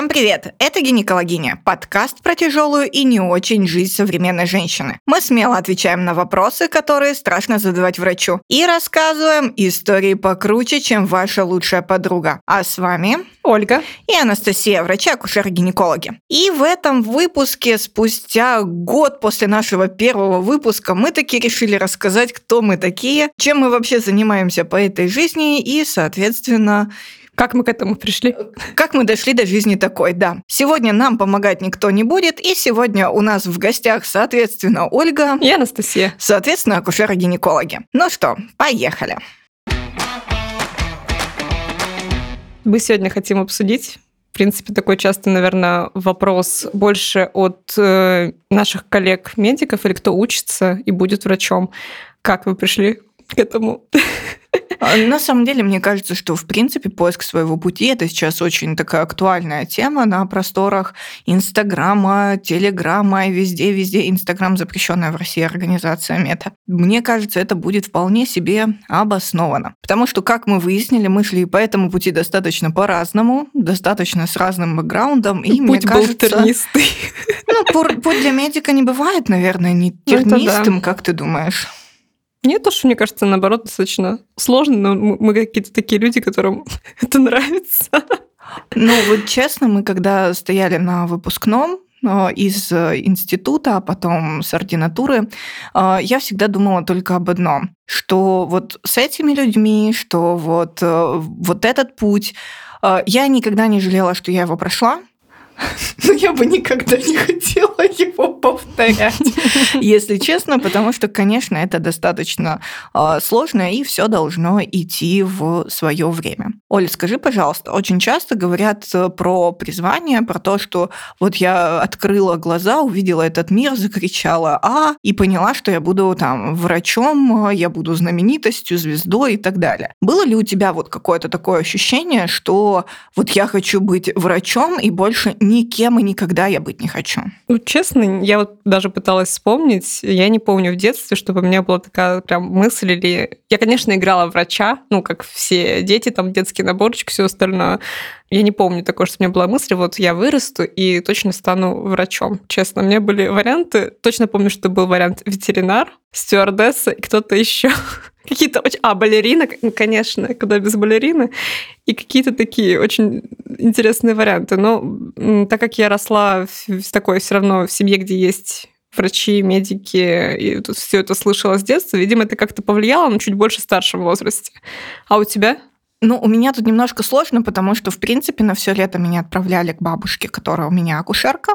Всем привет! Это «Гинекологиня» – подкаст про тяжелую и не очень жизнь современной женщины. Мы смело отвечаем на вопросы, которые страшно задавать врачу, и рассказываем истории покруче, чем ваша лучшая подруга. А с вами Ольга и Анастасия, врачи-акушеры-гинекологи. И в этом выпуске, спустя год после нашего первого выпуска, мы таки решили рассказать, кто мы такие, чем мы вообще занимаемся по этой жизни и, соответственно, как мы к этому пришли? Как мы дошли до жизни такой, да. Сегодня нам помогать никто не будет, и сегодня у нас в гостях, соответственно, Ольга и Анастасия. Соответственно, акушеры-гинекологи. Ну что, поехали. Мы сегодня хотим обсудить в принципе, такой часто, наверное, вопрос больше от э, наших коллег-медиков или кто учится и будет врачом. Как вы пришли к этому? А, на самом деле, мне кажется, что, в принципе, поиск своего пути – это сейчас очень такая актуальная тема на просторах Инстаграма, Телеграма и везде-везде. Инстаграм – запрещенная в России организация Мета. Мне кажется, это будет вполне себе обосновано. Потому что, как мы выяснили, мы шли по этому пути достаточно по-разному, достаточно с разным бэкграундом. И, путь мне кажется, был тернистый. Ну, путь для медика не бывает, наверное, не ну, тернистым, да. как ты думаешь? Нет, то, что мне кажется, наоборот, достаточно сложно, но мы какие-то такие люди, которым это нравится. Ну, вот честно, мы когда стояли на выпускном, э, из института, а потом с ординатуры, э, я всегда думала только об одном, что вот с этими людьми, что вот, э, вот этот путь, я никогда не жалела, что я его прошла, но я бы никогда не хотела его повторять, если честно, потому что, конечно, это достаточно э, сложно, и все должно идти в свое время. Оля, скажи, пожалуйста, очень часто говорят э, про призвание, про то, что вот я открыла глаза, увидела этот мир, закричала «А!» и поняла, что я буду там врачом, я буду знаменитостью, звездой и так далее. Было ли у тебя вот какое-то такое ощущение, что вот я хочу быть врачом и больше никем и никогда я быть не хочу. Ну, честно, я вот даже пыталась вспомнить. Я не помню в детстве, чтобы у меня была такая прям мысль или... Я, конечно, играла врача, ну, как все дети, там детский наборчик, все остальное. Я не помню такого, что у меня была мысль, вот я вырасту и точно стану врачом. Честно, у меня были варианты. Точно помню, что был вариант ветеринар, стюардесса и кто-то еще. Какие-то очень... А, балерина, конечно, куда без балерины. И какие-то такие очень интересные варианты. Но так как я росла в такой все равно в семье, где есть врачи, медики, и все это слышала с детства, видимо, это как-то повлияло, но чуть больше старшем возрасте. А у тебя? Ну, у меня тут немножко сложно, потому что, в принципе, на все лето меня отправляли к бабушке, которая у меня акушерка.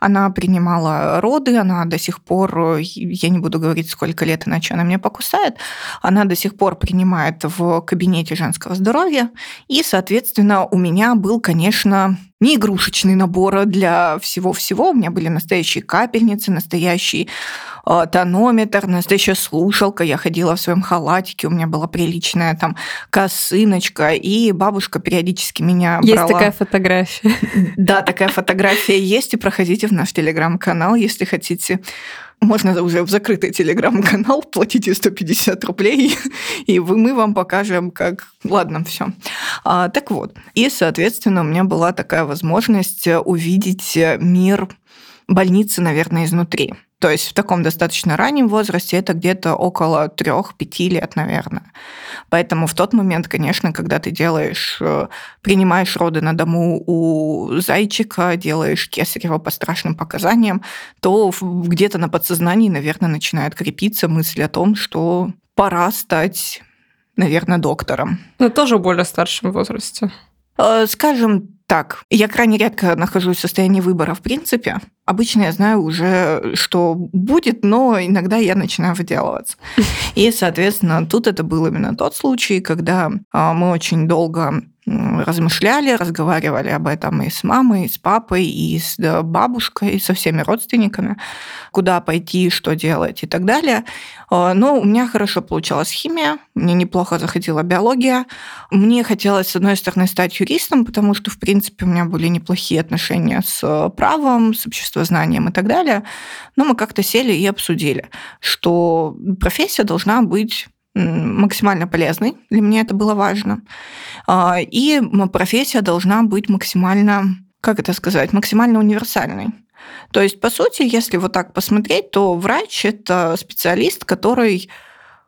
Она принимала роды, она до сих пор, я не буду говорить, сколько лет, иначе она меня покусает, она до сих пор принимает в кабинете женского здоровья. И, соответственно, у меня был, конечно, не игрушечный набор для всего-всего. У меня были настоящие капельницы, настоящий э, тонометр, настоящая слушалка. Я ходила в своем халатике, у меня была приличная там косыночка, и бабушка периодически меня есть брала. Есть такая фотография. Да, такая фотография есть, и проходите в наш телеграм-канал, если хотите. Можно уже в закрытый телеграм-канал, платите 150 рублей, и мы вам покажем, как... Ладно, все. А, так вот, и, соответственно, у меня была такая возможность увидеть мир больницы, наверное, изнутри. То есть в таком достаточно раннем возрасте это где-то около 3-5 лет, наверное. Поэтому в тот момент, конечно, когда ты делаешь, э, принимаешь роды на дому у зайчика, делаешь кесарево по страшным показаниям, то где-то на подсознании, наверное, начинает крепиться мысль о том, что пора стать, наверное, доктором. Но тоже в более старшем возрасте. Э, скажем так, я крайне редко нахожусь в состоянии выбора в принципе. Обычно я знаю уже, что будет, но иногда я начинаю выделываться. И, соответственно, тут это был именно тот случай, когда а, мы очень долго размышляли, разговаривали об этом и с мамой, и с папой, и с бабушкой, и со всеми родственниками, куда пойти, что делать и так далее. А, но у меня хорошо получалась химия, мне неплохо заходила биология. Мне хотелось, с одной стороны, стать юристом, потому что, в принципе, у меня были неплохие отношения с правом, с обществознанием и так далее. Но мы как-то сели и обсудили, что профессия должна быть максимально полезной. Для меня это было важно. А, и профессия должна быть максимально как это сказать, максимально универсальный. То есть, по сути, если вот так посмотреть, то врач – это специалист, который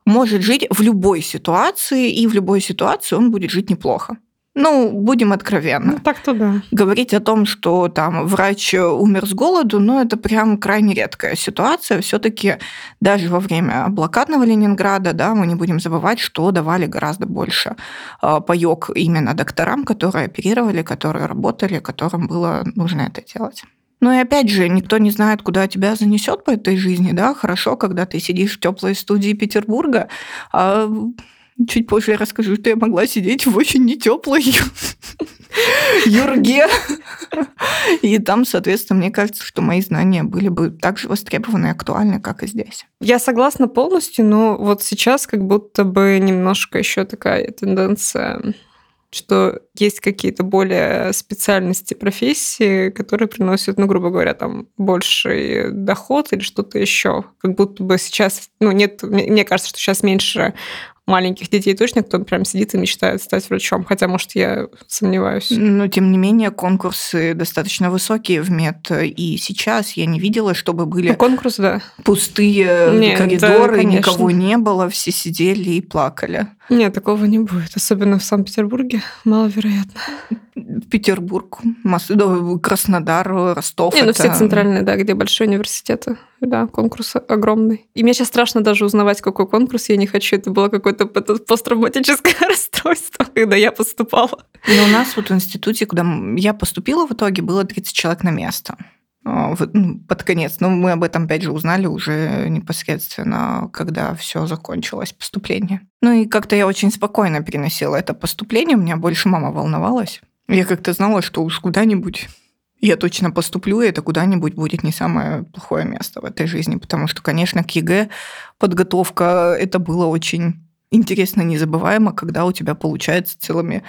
может жить в любой ситуации, и в любой ситуации он будет жить неплохо. Ну, будем откровенны. Ну, так-то да. Говорить о том, что там врач умер с голоду, ну, это прям крайне редкая ситуация. все таки даже во время блокадного Ленинграда, да, мы не будем забывать, что давали гораздо больше а, паёк именно докторам, которые оперировали, которые работали, которым было нужно это делать. Ну и опять же, никто не знает, куда тебя занесет по этой жизни, да. Хорошо, когда ты сидишь в теплой студии Петербурга, а чуть позже я расскажу, что я могла сидеть в очень нетеплой юрге. И там, соответственно, мне кажется, что мои знания были бы так же востребованы и актуальны, как и здесь. Я согласна полностью, но вот сейчас как будто бы немножко еще такая тенденция что есть какие-то более специальности профессии, которые приносят, ну, грубо говоря, там больший доход или что-то еще. Как будто бы сейчас, ну, нет, мне кажется, что сейчас меньше маленьких детей точно, кто прям сидит и мечтает стать врачом, хотя, может, я сомневаюсь. Но, тем не менее, конкурсы достаточно высокие в мед, и сейчас я не видела, чтобы были ну, конкурс, да. пустые Нет, коридоры, да, никого не было, все сидели и плакали. Нет, такого не будет, особенно в Санкт-Петербурге, маловероятно. Петербург, Москва, Краснодар, Ростов. Не, ну все центральные, да, где большие университеты. Да, конкурс огромный. И мне сейчас страшно даже узнавать, какой конкурс я не хочу. Это было какое-то посттравматическое расстройство, когда я поступала. Но у нас вот в институте, куда я поступила в итоге, было 30 человек на место под конец. Но мы об этом, опять же, узнали уже непосредственно, когда все закончилось, поступление. Ну и как-то я очень спокойно переносила это поступление. У меня больше мама волновалась. Я как-то знала, что уж куда-нибудь я точно поступлю, и это куда-нибудь будет не самое плохое место в этой жизни, потому что, конечно, к ЕГЭ подготовка это было очень интересно, незабываемо, когда у тебя получается целыми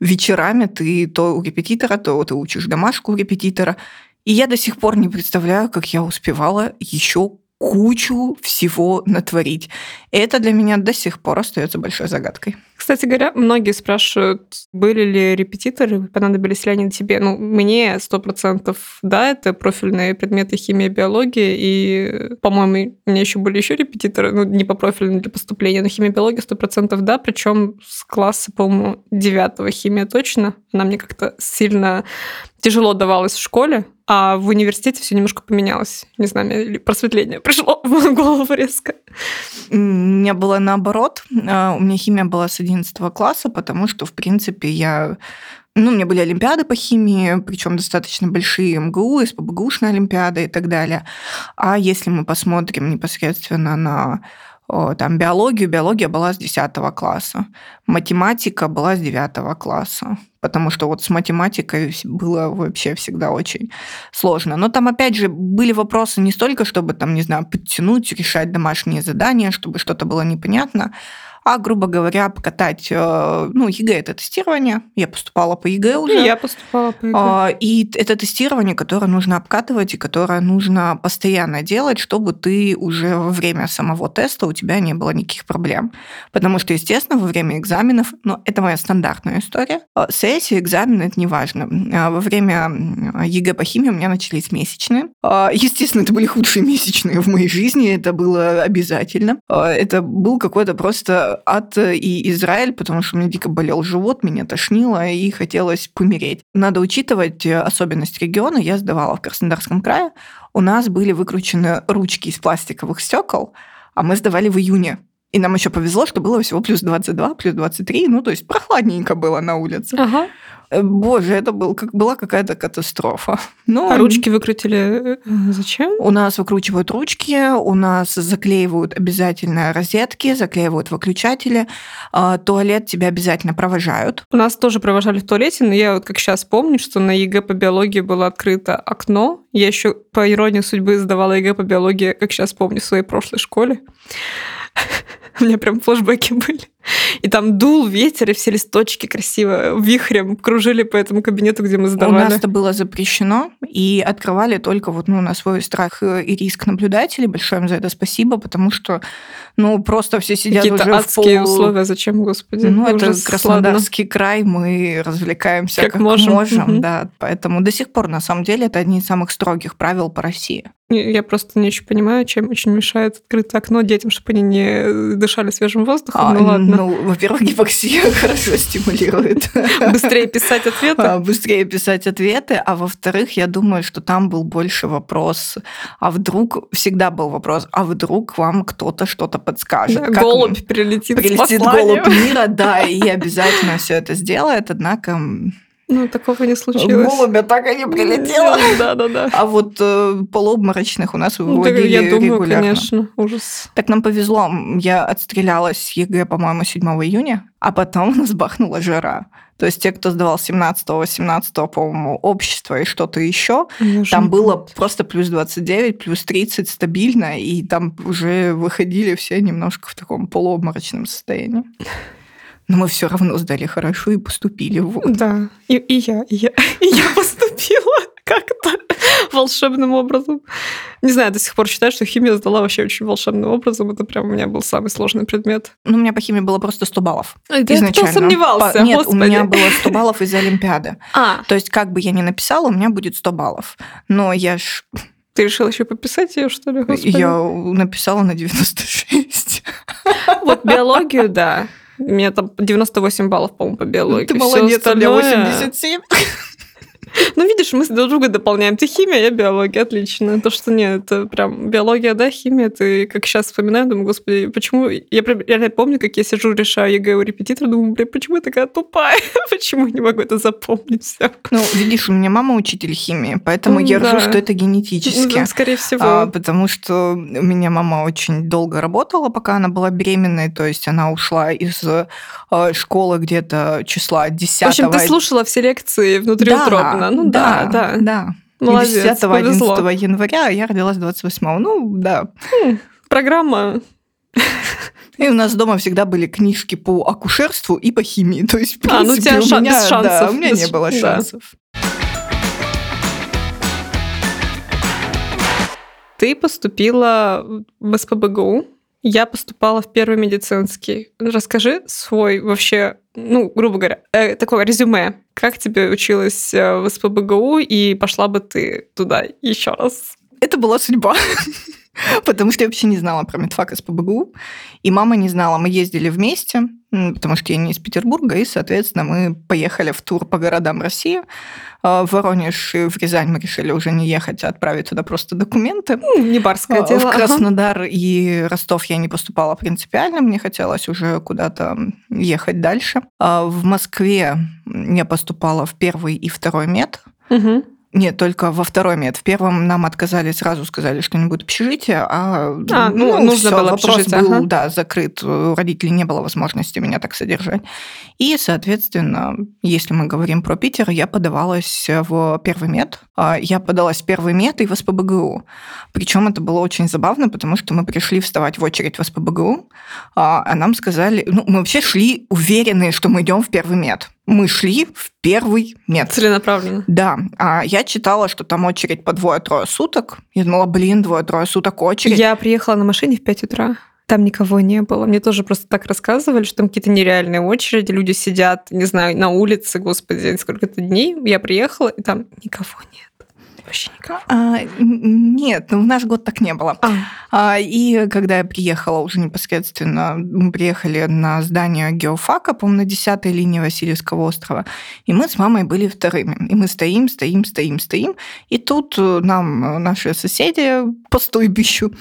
вечерами ты то у репетитора, то ты учишь домашку у репетитора. И я до сих пор не представляю, как я успевала еще кучу всего натворить. Это для меня до сих пор остается большой загадкой. Кстати говоря, многие спрашивают, были ли репетиторы, понадобились ли они тебе. Ну, мне сто процентов да, это профильные предметы химия, биология, и, по-моему, у меня еще были еще репетиторы, ну, не по профильным для поступления, но химия, биология сто процентов да, причем с класса, по-моему, девятого химия точно. Она мне как-то сильно тяжело давалась в школе, а в университете все немножко поменялось. Не знаю, мне просветление пришло в голову резко. У меня было наоборот. А, у меня химия была с 11 класса, потому что, в принципе, я ну, у меня были олимпиады по химии, причем достаточно большие МГУ, СПБГУшная олимпиада и так далее. А если мы посмотрим непосредственно на там биологию, биология была с 10 класса, математика была с 9 класса, потому что вот с математикой было вообще всегда очень сложно. Но там, опять же, были вопросы не столько, чтобы там, не знаю, подтянуть, решать домашние задания, чтобы что-то было непонятно, а, грубо говоря, покатать, э, ну, ЕГЭ – это тестирование, я поступала по ЕГЭ уже. И я поступала по ЕГЭ. А, и это тестирование, которое нужно обкатывать и которое нужно постоянно делать, чтобы ты уже во время самого теста у тебя не было никаких проблем. Потому что, естественно, во время экзаменов, ну, это моя стандартная история, э, сессия, экзамен – это не важно. А во время ЕГЭ по химии у меня начались месячные. А, естественно, это были худшие месячные в моей жизни, это было обязательно. Это был какой-то просто ад и Израиль, потому что у меня дико болел живот, меня тошнило и хотелось помереть. Надо учитывать особенность региона. Я сдавала в Краснодарском крае. У нас были выкручены ручки из пластиковых стекол, а мы сдавали в июне. И нам еще повезло, что было всего плюс 22, плюс 23, ну, то есть прохладненько было на улице. Ага. Э, боже, это был, как, была какая-то катастрофа. Но а ручки выкрутили э, зачем? У нас выкручивают ручки, у нас заклеивают обязательно розетки, заклеивают выключатели. А, туалет тебя обязательно провожают. У нас тоже провожали в туалете, но я вот как сейчас помню, что на ЕГЭ по биологии было открыто окно. Я еще по иронии судьбы сдавала ЕГЭ по биологии, как сейчас помню, в своей прошлой школе. У меня прям флешбеки были. и там дул ветер, и все листочки красиво вихрем кружили по этому кабинету, где мы сдавали. У нас это было запрещено, и открывали только вот ну, на свой страх и риск наблюдателей. Большое им за это спасибо, потому что ну, просто все сидят Какие-то уже адские в полу... условия, зачем, господи? Ну, это Ужас, Краснодарский край, мы развлекаемся Как как, можем. можем, Мгм. да. Поэтому до сих пор, на самом деле, это одни из самых строгих правил по России. Я просто не очень понимаю, чем очень мешает открытое окно детям, чтобы они не дышали свежим воздухом. А, ну ладно. Ну, во-первых, гипоксия хорошо стимулирует. Быстрее писать ответы. а, быстрее писать ответы, а во-вторых, я думаю, что там был больше вопрос, а вдруг, всегда был вопрос, а вдруг вам кто-то что-то подскажет? Да, Как голубь прилетит, Прилетит голубь мира, да, и обязательно все это сделает, однако Ну, такого не случилось. голубя так и не прилетело. Да, да, да. А вот э, полуобморочных у нас Ну, выводили я думаю, регулярно. конечно, ужас. Так нам повезло, я отстрелялась с ЕГЭ, по-моему, 7 июня, а потом у нас бахнула жара. То есть те, кто сдавал 17-18, по-моему, общество и что-то еще, там было просто плюс 29, плюс 30 стабильно, и там уже выходили все немножко в таком полуобморочном состоянии. Но мы все равно сдали хорошо и поступили в ВУЗ. Да, и, и я, и я, и я поступила как-то волшебным образом. Не знаю, до сих пор считаю, что химия сдала вообще очень волшебным образом. Это прям у меня был самый сложный предмет. Ну, у меня по химии было просто 100 баллов. Да изначально. кто сомневался, По- Нет, господи. у меня было 100 баллов из Олимпиады. А, То есть, как бы я ни написала, у меня будет 100 баллов. Но я ж... ты решила еще пописать ее, что ли? Господи. Я написала на 96. Вот биологию, да. У меня там 98 баллов, по-моему, по биологии. Ты Всё молодец, у меня остальное- 87. Ну, видишь, мы друг друга дополняем. Ты химия, я биология, отлично. То, что нет, это прям биология, да, химия. Ты как сейчас вспоминаю, думаю, господи, почему... Я прям реально помню, как я сижу, решаю ЕГЭ у репетитора, думаю, блин, почему я такая тупая? почему я не могу это запомнить все? Ну, видишь, у меня мама учитель химии, поэтому Ну, я да. ржу, что это генетически. скорее всего. А, потому что у меня мама очень долго работала, пока она была беременной, то есть она ушла из э, школы где-то числа 10 В общем, ты слушала все лекции внутриутробно. Ну да, да. да. Молодец, 10 повезло. 11 января, я родилась 28 Ну, да. Программа И у нас дома всегда были книжки по акушерству и по химии. То есть, в А, ну у принципе, тебя у шан- меня, без шансов, Да, у меня не было да. шансов. Ты поступила в СПБГУ, я поступала в первый медицинский. Расскажи свой вообще, ну, грубо говоря, э, такое резюме. Как тебе училась э, в СПБГУ, и пошла бы ты туда еще раз? Это была судьба. Потому что я вообще не знала про медфак СПБГУ, и мама не знала. Мы ездили вместе, потому что я не из Петербурга, и, соответственно, мы поехали в тур по городам России. А, В Воронеж и в Рязань мы решили уже не ехать, а отправить туда просто документы. Ну, не барское А, дело. В. Краснодар и Ростов я не поступала принципиально, мне хотелось уже куда-то ехать дальше. А В Москве я поступала в первый и второй мед. Мгм. Нет, только во второй мед. В первом нам отказали, сразу сказали, что не будет общежития, а, А, ну, нужно всё, было вопрос был, ага. да, закрыт. У родителей не было возможности меня так содержать. И, соответственно, если мы говорим про Питер, я подавалась в первый мед. А, Я подалась в первый мед и в СПБГУ. Причем это было очень забавно, потому что мы пришли вставать в очередь в СПБГУ, а а нам сказали, ну, мы вообще шли уверенные, что мы идем в первый мед. Мы шли в первый мед. Целенаправленно. Да, а я читала, что там очередь по двое-трое суток. Я думала, блин, двое-трое суток очередь. Я приехала на машине в 5 утра. Там никого не было. Мне тоже просто так рассказывали, что там какие-то нереальные очереди, люди сидят, не знаю, на улице, господи, сколько-то дней. Я приехала, и там никого нет. Вообще. А, нет, ну в наш год так не было. А, А, и когда я приехала уже непосредственно, мы приехали на здание геофака, по-моему, на 10 линии Васильевского острова, и мы с мамой были вторыми. И мы стоим, стоим, стоим, стоим, и тут э, нам э, наши соседи по стойбищу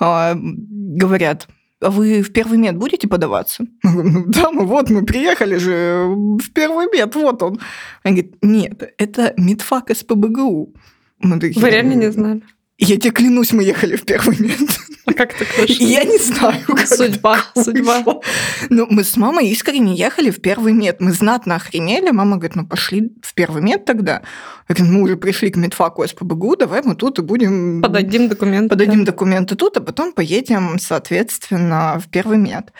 а, говорят, а вы в первый мед будете подаваться? «Ну Да, мы вот, мы приехали же в первый мед, вот он. Они говорят, нет, это медфак СПБГУ. Мы такие, вы реально не знали? Я тебе клянусь, мы ехали в первый мед. А как так вышло? Я не знаю, как Судьба, так судьба. вышло. Ну, мы с мамой искренне ехали в первый мед. Мы знатно охренели. Мама говорит, ну пошли в первый мед тогда. Я говорю, мы уже пришли к медфаку СПБГУ, давай мы тут и будем... Подадим документы. Подадим документы тут, а потом поедем, соответственно, в первый мед.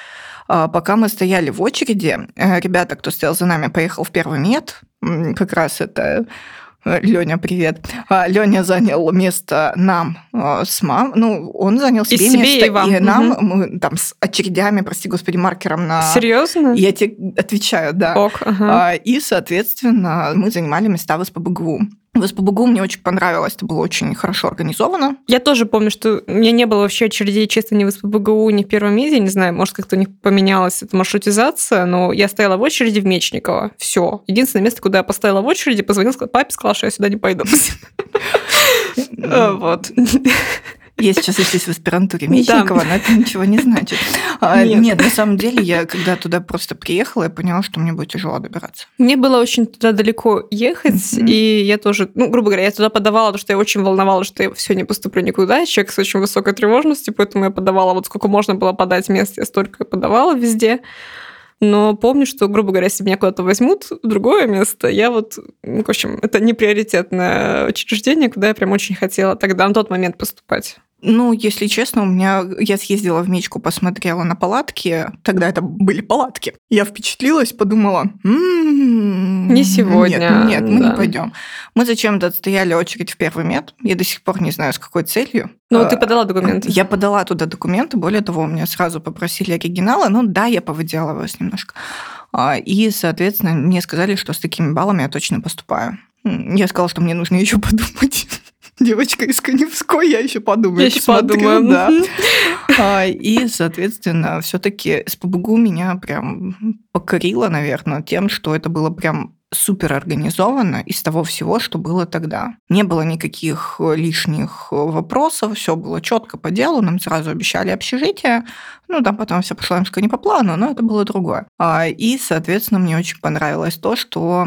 А, Пока мы стояли в очереди, э, ребята, кто стоял за нами, поехал в первый мед. Как раз это Леня, привет. Леня занял место нам а, с мам. Ну, он занял себе, себе место, и вам. нам Мгм. мы там с очередями, прости господи, маркером на. Серьезно? Я тебе отвечаю, да. Ок, ага. А, И, соответственно, мы занимали места в СПБГУ. В СПБГУ мне очень понравилось, это было очень хорошо организовано. Я тоже помню, что у меня не было вообще очередей, честно, ни в СПБГУ, ни в Первом меди, не знаю, может, как-то у них поменялась эта маршрутизация, но я стояла в очереди в Мечниково. Все. Единственное место, куда я поставила в очереди, позвонила папе, сказала, что я сюда не пойду. Вот. Я сейчас учусь в аспирантуре Да. Мечникова, но это ничего не значит. А, Нет. Нет, на самом деле, я когда туда просто приехала, я поняла, что мне будет тяжело добираться. Мне было очень туда далеко ехать, и я тоже, ну, грубо говоря, я туда подавала, потому что я очень волновалась, что я все не поступлю никуда. Я человек с очень высокой тревожностью, поэтому я подавала вот сколько можно было подать мест, я столько подавала везде. Но помню, что, грубо говоря, если меня куда-то возьмут в другое место, я вот, ну, в общем, это не приоритетное учреждение, куда я прям очень хотела тогда на тот момент поступать. Ну, если честно, у меня я съездила в Мечку, посмотрела на палатки. Тогда это были палатки. Я впечатлилась, подумала, «М, Не сегодня, Нет, нет, мы да. не пойдем. Мы зачем-то отстояли очередь в первый мед. Я до сих пор не знаю, с какой целью. Ну, вот ты А, подала документы. Я подала туда документы, более того, меня сразу попросили оригиналы. Ну да, я повыделывалась немножко. А, И, соответственно, мне сказали, что с такими баллами я точно поступаю. Я сказала, что мне нужно еще подумать. Девочка из Коневской, я еще подумаю. Я еще подумаю. да. А, И, соответственно, все-таки СПБГУ меня прям покорило, наверное, тем, что это было прям супер организовано из того всего, что было тогда. Не было никаких лишних вопросов, все было четко по делу, нам сразу обещали общежитие, ну, там потом все пошло немножко не по плану, но это было другое. А, И, соответственно, мне очень понравилось то, что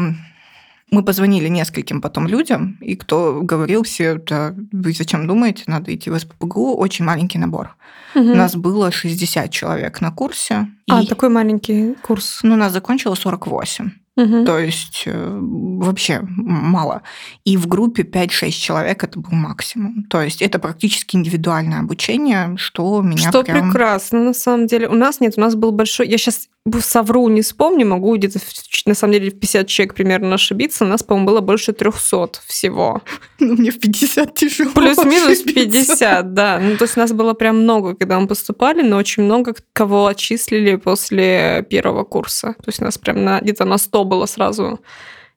мы позвонили нескольким потом людям, и кто говорил все, да, вы зачем думаете, надо идти в СПБГУ, очень маленький набор. Мгм. У нас было 60 человек на курсе. А, и, такой маленький курс. ну, нас закончило 48. Мгм. То есть э, вообще мало. И в группе 5-6 человек это был максимум. То есть это практически индивидуальное обучение, что меня Что прям... прекрасно, на самом деле. У нас нет, у нас был большой... Я сейчас совру, не вспомню, могу где-то, на самом деле, в 50 человек примерно ошибиться. У нас, по-моему, было больше 300 всего. Ну, мне в 50 тяжело Плюс-минус ошибиться. 50, да. Ну, то есть у нас было прям много, когда мы поступали, но очень много кого отчислили после первого курса. То есть у нас прям на, где-то на 100 было сразу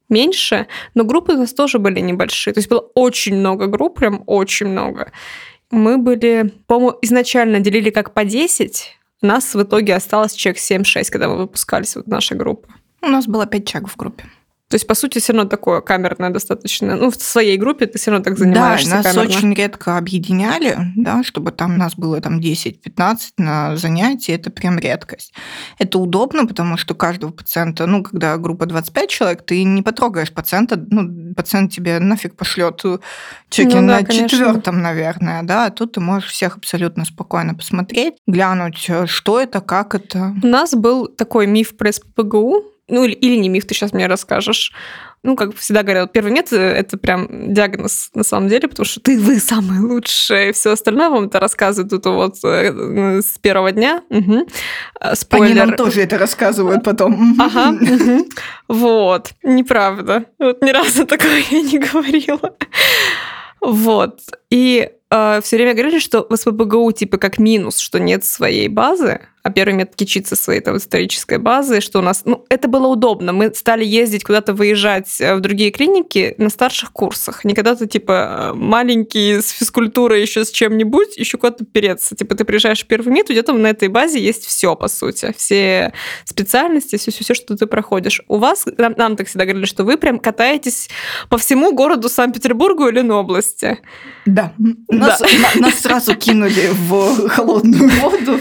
меньше, но группы у нас тоже были небольшие. То есть было очень много групп, прям очень много. Мы были, по-моему, изначально делили как по 10, у нас в итоге осталось человек 7-6, когда мы выпускались, вот наша группа. У нас было 5 человек в группе. То есть, по сути, все равно такое камерное достаточно. Ну, в своей группе ты все равно так занимаешься Да, нас камерно. очень редко объединяли, да, чтобы там нас было там 10-15 на занятии, это прям редкость. Это удобно, потому что каждого пациента, ну, когда группа 25 человек, ты не потрогаешь пациента, ну, пациент тебе нафиг пошлет чеки Ну да, на четвертом, наверное, да, а тут ты можешь всех абсолютно спокойно посмотреть, глянуть, э, что это, как это. У нас был такой миф про СПГУ, ну или, или не миф, ты сейчас мне расскажешь. Ну, как всегда говорят, первый нет, это прям диагноз на самом деле, потому что ты, вы самые лучшие, и все остальное вам это рассказывают тут вот э, с первого дня. Мгм. Э, Они Спойлер. нам тоже это рассказывают потом. Ага. Вот. Неправда. Вот ни разу такое я не говорила. Вот. И все время говорили, что в СПБГУ типа как минус, что нет своей базы, а первый метод кичится своей там, исторической базы, что у нас... Ну, это было удобно. Мы стали ездить куда-то, выезжать э, в другие клиники на старших курсах. Не когда-то, типа, э, маленький с физкультурой еще с чем-нибудь, еще куда-то переться. Типа, ты приезжаешь в первый мид, у тебя там на этой базе есть все, по сути. Все специальности, все, все, что ты проходишь. У вас, нам, нам так всегда говорили, что вы прям катаетесь по всему городу Санкт-Петербургу или Ленобласти. Да. Нас, на- нас сразу кинули в холодную воду.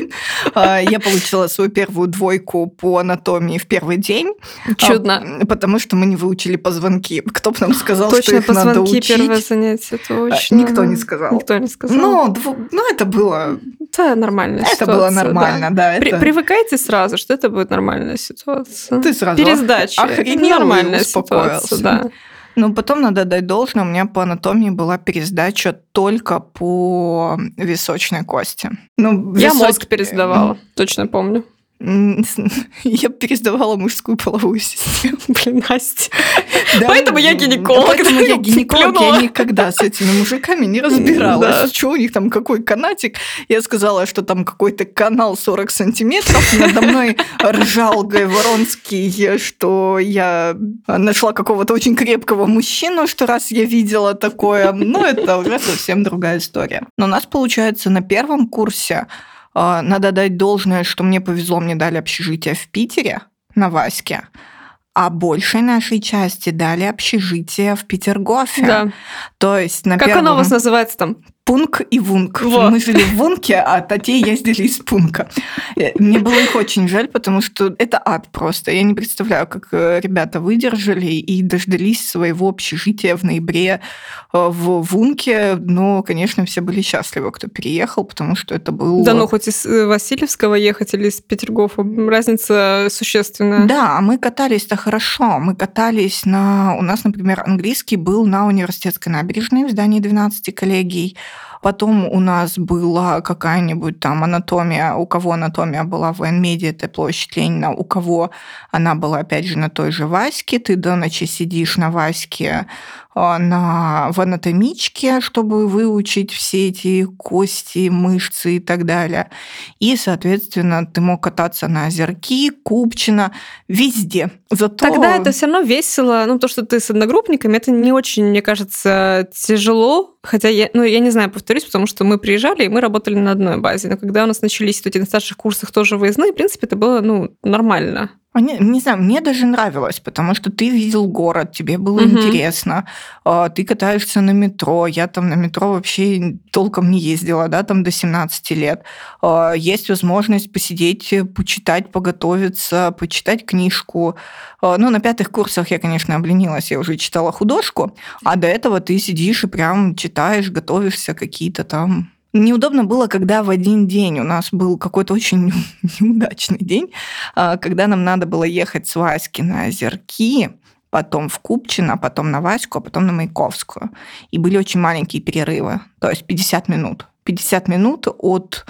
А, Я Я получила свою первую двойку по анатомии в первый день. Чудно. А, потому что мы не выучили позвонки. Кто бы нам сказал, Точно, что их надо позвонки учить? первое занятие, А, точно. Никто не сказал. Никто не сказал. Ну, ну, это было, это нормальная это ситуация. было да. нормально, да. При- это- привыкайте сразу, что это будет нормальная ситуация. Ты сразу Пересдача. охренел это нормальная ситуация, да. Ну, потом надо дать должное, у меня по анатомии была пересдача только по височной кости. Ну, Я височ- мозг пересдавала, точно помню. Я пересдавала мужскую половую систему. Блин, Настя. Да, Поэтому я гинеколог, Поэтому я гинеколог, я никогда с этими мужиками не разбиралась. Да. Что у них там, какой канатик. Я сказала, что там какой-то канал 40 сантиметров. Надо мной ржал Гай Воронский, что я нашла какого-то очень крепкого мужчину, что раз я видела такое. Но это уже совсем другая история. Но у нас, получается, на первом курсе надо дать должное, что мне повезло, мне дали общежитие в Питере на Ваське. А большей нашей части дали общежитие в Петергофе. Да. То есть на Как первом... оно у вас называется там? Пунк и Вунк. Во. Мы жили в Вунке, а Татей ездили из Пунка. Э, Мне было их очень жаль, потому что это ад просто. Я не представляю, как э, ребята выдержали и дождались своего общежития в ноябре э, в Вунке. Но, конечно, все были счастливы, кто переехал, потому что это был... Да ну, хоть из Васильевского ехать или из Петергофа, разница существенная. Да, мы катались-то хорошо. Мы катались на... У нас, например, английский был на университетской набережной в здании 12 коллегий. Потом у нас была какая-нибудь там анатомия, у кого анатомия была в Военмеде, это площадь Ленина, у кого она была, опять же, на той же Ваське. Ты до ночи сидишь на Ваське а, на, в анатомичке, чтобы выучить все эти кости, мышцы и так далее. И, соответственно, ты мог кататься на озерки, Купчино, везде. Зато... Тогда это все равно весело. Ну, то, что ты с одногруппниками, это не очень, мне кажется, тяжело. Хотя я, ну, я не знаю, повторюсь, потому что мы приезжали, и мы работали на одной базе. Но когда у нас начались вот эти на старших курсах тоже выездные, в принципе, это было, ну, нормально. А Не, не знаю, мне даже нравилось, потому что ты видел город, тебе было Мгм. интересно, а, ты катаешься на метро, я там на метро вообще толком не ездила, да, там до 17 лет. А, Есть возможность посидеть, почитать, поготовиться, почитать книжку. Ну, на пятых курсах я, конечно, обленилась, я уже читала художку, а до этого ты сидишь и прям читаешь, готовишься какие-то там Неудобно было, когда в один день у нас был какой-то очень неудачный день, а, когда нам надо было ехать с Васьки на Озерки, потом в Купчино, потом на Ваську, а потом на Маяковскую. И были очень маленькие перерывы, то есть 50 минут. 50 минут от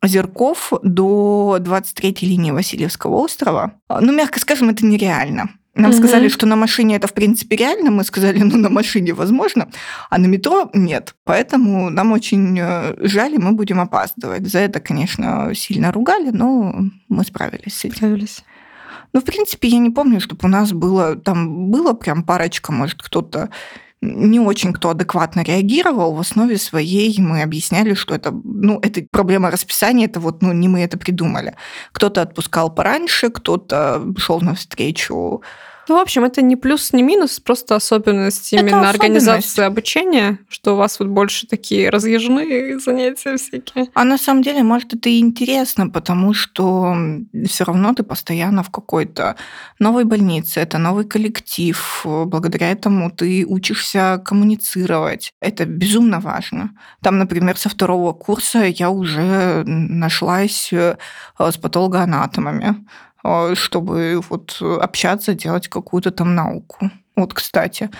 Озерков до 23-й линии Васильевского острова. А, Ну, мягко скажем, это нереально. Нам Мгм. сказали, что на машине это, в принципе, реально. Мы сказали, ну, на машине возможно, а на метро нет. Поэтому нам очень э, жаль, и мы будем опаздывать. За это, конечно, сильно ругали, но мы справились с этим. Справились. Ну, в принципе, я не помню, чтобы у нас было... Там было прям парочка, может, кто-то не очень кто адекватно реагировал. В основе своей мы объясняли, что это, ну, это проблема расписания, это вот, ну, не мы это придумали. Кто-то отпускал пораньше, кто-то шел навстречу Ну, в общем, это не плюс, не минус, просто особенность Это именно особенность. организации обучения, что у вас вот больше такие разъезженные занятия всякие. А на самом деле, может, это и интересно, потому что все равно ты постоянно в какой-то новой больнице, это новый коллектив. Благодаря этому ты учишься коммуницировать. Это безумно важно. Там, например, со второго курса я уже нашлась э, с патологоанатомами, э, чтобы вот общаться, делать какую-то там науку. Вот, кстати,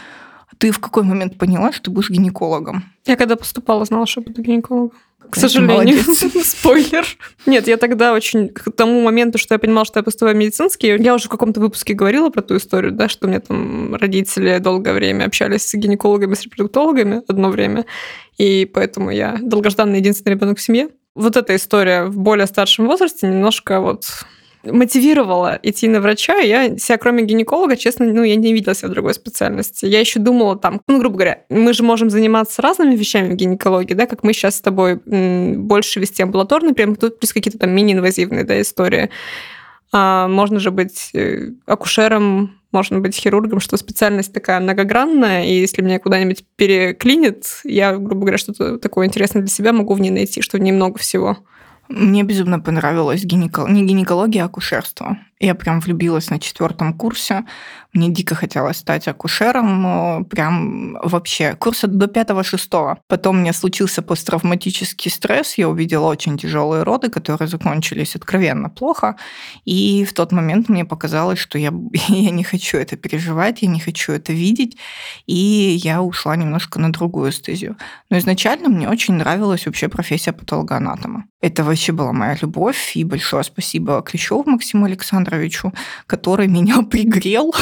ты в какой момент поняла, что ты будешь гинекологом? Я когда поступала, знала, что буду гинекологом. К ты сожалению. Спойлер. Нет, я тогда очень к тому моменту, что я понимала, что я поступаю в медицинский, я уже в каком-то выпуске говорила про ту историю, да, что у меня там родители долгое время общались с гинекологами, с репродуктологами одно время, и поэтому я долгожданный единственный ребенок в семье. Вот эта история в более старшем возрасте немножко вот мотивировала идти на врача, я себя, кроме гинеколога, честно, ну, я не видела себя в другой специальности. Я еще думала там, ну, грубо говоря, мы же можем заниматься разными вещами в гинекологии, да, как мы сейчас с тобой больше вести амбулаторный прием, тут плюс какие-то там мини-инвазивные, да, истории. А можно же быть э, акушером, можно быть хирургом, что специальность такая многогранная, и если меня куда-нибудь переклинит, я, грубо говоря, что-то такое интересное для себя могу в ней найти, что в ней много всего. Мне безумно понравилось гинеко... не гинекология, а акушерство. Я прям влюбилась на четвертом курсе. Мне дико хотелось стать акушером. Прям вообще. Курса до пятого-шестого. Потом у меня случился посттравматический стресс. Я увидела очень тяжелые роды, которые закончились откровенно плохо. И в тот момент мне показалось, что я, я не хочу это переживать, я не хочу это видеть. И я ушла немножко на другую стезию. Но изначально мне очень нравилась вообще профессия патологоанатома. Это вообще была моя любовь. И большое спасибо Клещеву Максиму Александровичу, который меня пригрел,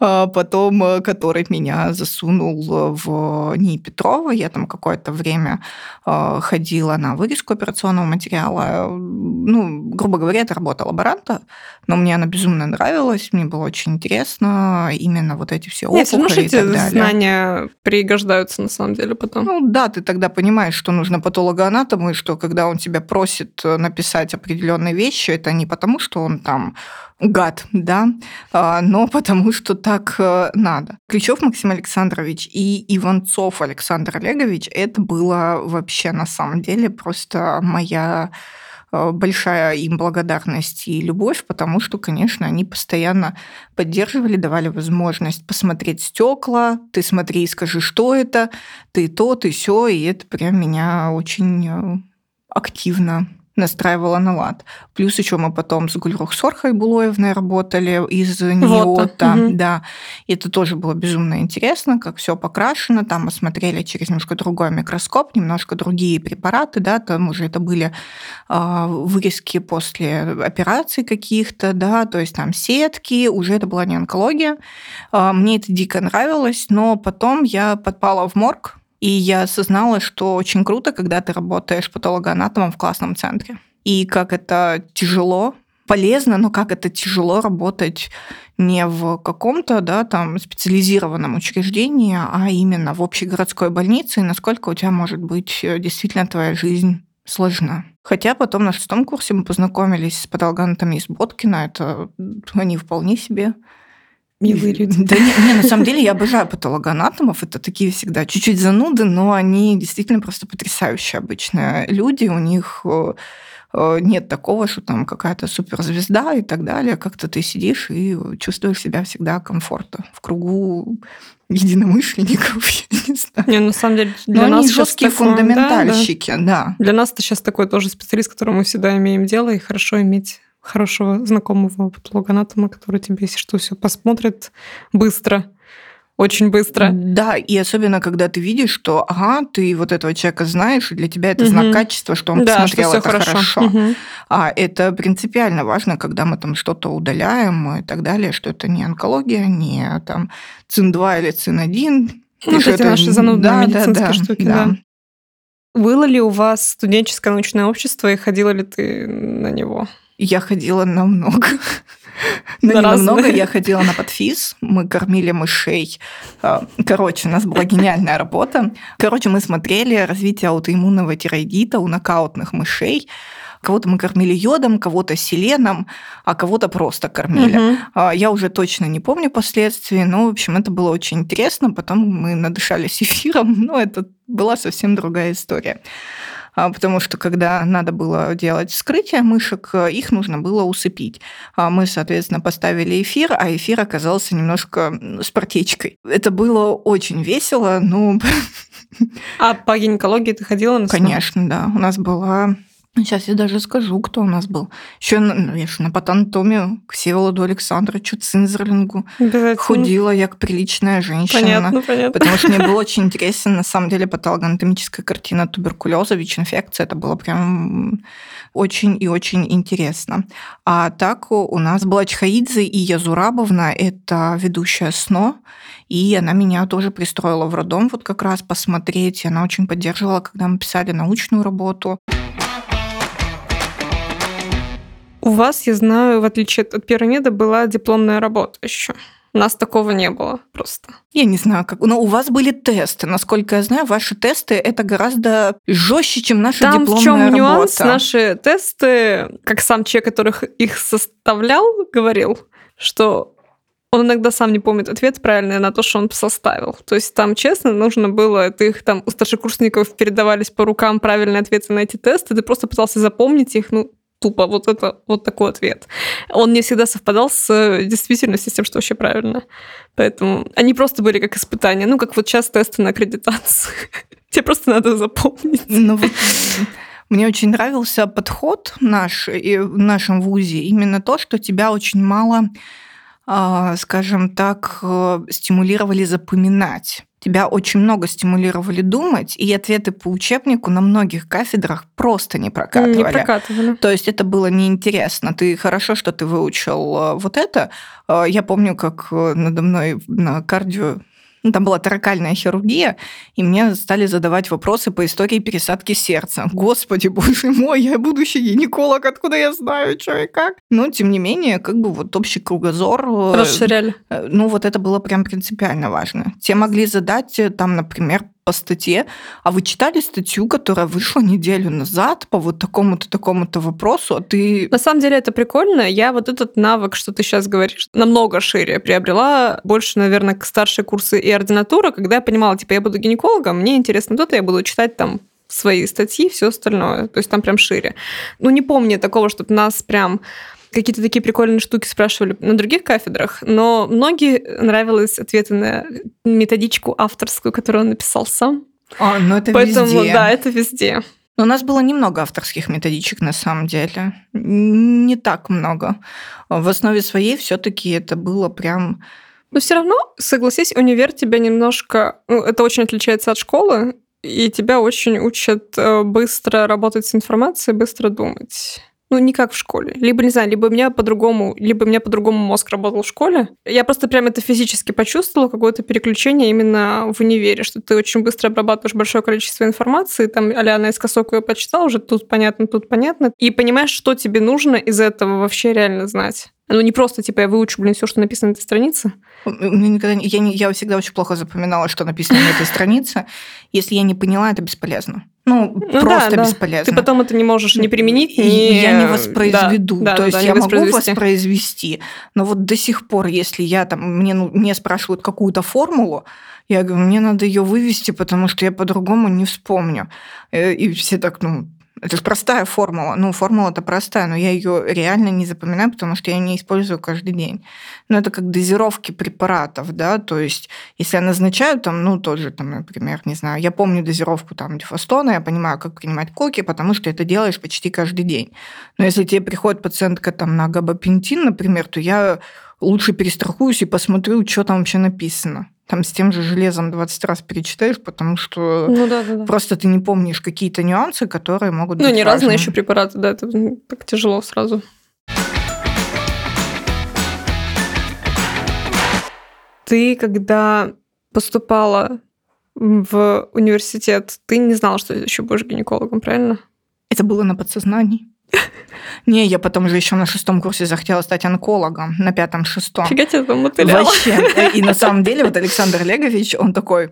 а потом э, который меня засунул в НИИ Петрова. Я там какое-то время э, ходила на вырезку операционного материала. Ну, грубо говоря, это работа лаборанта, но мне она безумно нравилась, мне было очень интересно именно вот эти все опухоли Нет, ну, и так далее. знания пригождаются на самом деле потом. Ну да, ты тогда понимаешь, что нужно патологоанатому, и что когда он тебя просит э, написать определенные вещи, это не потому, что он там гад, да, а, но потому что так э, надо. Ключев Максим Александрович и Иванцов Александр Олегович, это было вообще на самом деле просто моя э, большая им благодарность и любовь, потому что, конечно, они постоянно поддерживали, давали возможность посмотреть стекла, ты смотри и скажи, что это, ты то, ты все, и это прям меня очень э, активно настраивала на лад. Плюс еще мы потом с Гульрух Сорхой Булоевной работали из Ниота. Угу. Да. Это тоже было безумно интересно, как все покрашено. Там мы смотрели через немножко другой микроскоп, немножко другие препараты, да, там уже это были э, вырезки после операций каких-то, да, то есть там сетки, уже это была не онкология. Э, мне это дико нравилось, но потом я подпала в морг, и я осознала, что очень круто, когда ты работаешь патологоанатомом в классном центре. И как это тяжело, полезно, но как это тяжело работать не в каком-то да, там специализированном учреждении, а именно в общегородской больнице, и насколько у тебя может быть э, действительно твоя жизнь сложна. Хотя потом на шестом курсе мы познакомились с патологоанатами из Боткина, это они вполне себе Милые люди. Да не, не, на самом деле я обожаю патологоанатомов. Это такие всегда чуть-чуть зануды, но они действительно просто потрясающие обычные люди. У них э, э, нет такого, что там какая-то суперзвезда и так далее. Как-то ты сидишь и чувствуешь себя всегда комфортно в кругу единомышленников, я не знаю. Не, на самом деле для Но нас они жесткие такое, фундаментальщики, да, да. да. Для нас это сейчас такой тоже специалист, с которым мы всегда имеем дело, и хорошо иметь хорошего знакомого патологоанатома, который тебе, если что, все посмотрит быстро, очень быстро. Да, и особенно, когда ты видишь, что, ага, ты вот этого человека знаешь, и для тебя это угу. знак качества, что он да, посмотрел что это хорошо. хорошо. Угу. А это принципиально важно, когда мы там что-то удаляем и так далее, что это не онкология, не там ЦИН-2 или ЦИН-1. Ну, эти это... наши занудные да, медицинские да, да, штуки, да. да. Было ли у вас студенческое научное общество, и ходила ли ты на него? Я ходила на много. Но не намного. Я ходила на подфиз, мы кормили мышей. А, короче, у нас была гениальная работа. Короче, мы смотрели развитие аутоиммунного тироидита у нокаутных мышей. Кого-то мы кормили йодом, кого-то селеном, а кого-то просто кормили. Угу. Я уже точно не помню последствий, но, в общем, это было очень интересно. Потом мы надышались эфиром, но это была совсем другая история. А, потому что когда надо было делать вскрытие мышек, их нужно было усыпить. А мы, соответственно, поставили эфир, а эфир оказался немножко с протечкой. Это было очень весело, но... А по гинекологии ты ходила на Конечно, да. У нас была Сейчас я даже скажу, кто у нас был. Еще ну, я на патанатомию к Всеволоду Александровичу Цинзерлингу ходила я как приличная женщина. Понятно, понятно. Потому что мне было очень интересно, на самом деле, патологоанатомическая картина туберкулеза, ВИЧ-инфекция. Это было прям очень и очень интересно. А так у нас была Чхаидзе и Язурабовна, это ведущая СНО, и она меня тоже пристроила в роддом вот как раз посмотреть. И она очень поддерживала, когда мы писали научную работу. У вас, я знаю, в отличие от пирамиды, была дипломная работа еще. У нас такого не было просто. Я не знаю, как. Но у вас были тесты. Насколько я знаю, ваши тесты это гораздо жестче, чем наша Там дипломная в чем работа. нюанс? Наши тесты, как сам человек, который их составлял, говорил, что он иногда сам не помнит ответ правильный на то, что он составил. То есть там, честно, нужно было, ты их там у старшекурсников передавались по рукам правильные ответы на эти тесты, ты просто пытался запомнить их, ну, тупо вот это вот такой ответ. Он не всегда совпадал с э, действительностью, с тем, что вообще правильно. Поэтому они просто были как испытания. Ну, как вот сейчас тесты на аккредитацию. Тебе просто надо запомнить. Ну, вот мне очень нравился подход наш и в нашем ВУЗе. Именно то, что тебя очень мало а, скажем так, э, стимулировали запоминать. Тебя очень много стимулировали думать, и ответы по учебнику на многих кафедрах просто не прокатывали. Не прокатывали. То есть это было неинтересно. Ты хорошо, что ты выучил э, вот это. Э, я помню, как надо мной на кардио ну, там была таракальная хирургия, и мне стали задавать вопросы по истории пересадки сердца. Господи, боже мой, я будущий гинеколог, откуда я знаю, что и как? Но, тем не менее, как бы вот общий кругозор... Э, Расширяли. Ну, вот это было прям принципиально важно. Те могли задать э, там, например, по статье, а вы читали статью, которая вышла неделю назад по вот такому-то, такому-то вопросу, а ты... На самом деле это прикольно. Я вот этот навык, что ты сейчас говоришь, намного шире приобрела. Больше, наверное, к старшие курсы и ординатура, когда я понимала, типа, я буду гинекологом, мне интересно то-то, я буду читать там свои статьи, все остальное. То есть там прям шире. Ну, не помню такого, чтобы нас прям какие-то такие прикольные штуки спрашивали на других кафедрах, но многие нравились ответы на методичку авторскую, которую он написал сам. А, ну это Поэтому, везде. да, это везде. Но у нас было немного авторских методичек на самом деле. Не так много. В основе своей все-таки это было прям... Но все равно, согласись, универ тебя немножко... Ну, это очень отличается от школы, и тебя очень учат э, быстро работать с информацией, быстро думать ну, не как в школе. Либо, не знаю, либо у меня по-другому, либо у меня по-другому мозг работал в школе. Я просто прям это физически почувствовала, какое-то переключение именно в универе, что ты очень быстро обрабатываешь большое количество информации, там, а наискосок ее почитал, уже тут понятно, тут понятно, и понимаешь, что тебе нужно из этого вообще реально знать. Ну, не просто, типа, я выучу, блин, все, что написано на этой странице. Мне никогда не, я, не, я всегда очень плохо запоминала, что написано на этой странице. Если я не поняла, это бесполезно. Ну, ну просто да, бесполезно. Ты потом это не можешь не применить, не... Я не воспроизведу. Да, То да, есть да, я могу воспроизвести, но вот до сих пор, если я там, мне, ну, мне спрашивают какую-то формулу, я говорю, мне надо ее вывести, потому что я по-другому не вспомню. Э, и все так, ну, это же простая формула. Ну, формула-то простая, но я ее реально не запоминаю, потому что я не использую каждый день. Ну, это как дозировки препаратов, да, то есть если я назначаю там, ну, тоже там, например, не знаю, я помню дозировку там дифастона, я понимаю, как принимать коки, потому что это делаешь почти каждый день. Но если тебе приходит пациентка там на габапентин, например, то я лучше перестрахуюсь и посмотрю, что там вообще написано там с тем же железом 20 раз перечитаешь, потому что ну, да, да, да. просто ты не помнишь какие-то нюансы, которые могут ну, быть. Ну, не важны. разные еще препараты, да, это так тяжело сразу. Ты, когда поступала в университет, ты не знала, что еще будешь гинекологом, правильно? Это было на подсознании. Не, я потом же еще на шестом курсе захотела стать онкологом, на пятом-шестом. Фига тебе там. Вообще. И на самом деле вот Александр Олегович, он такой,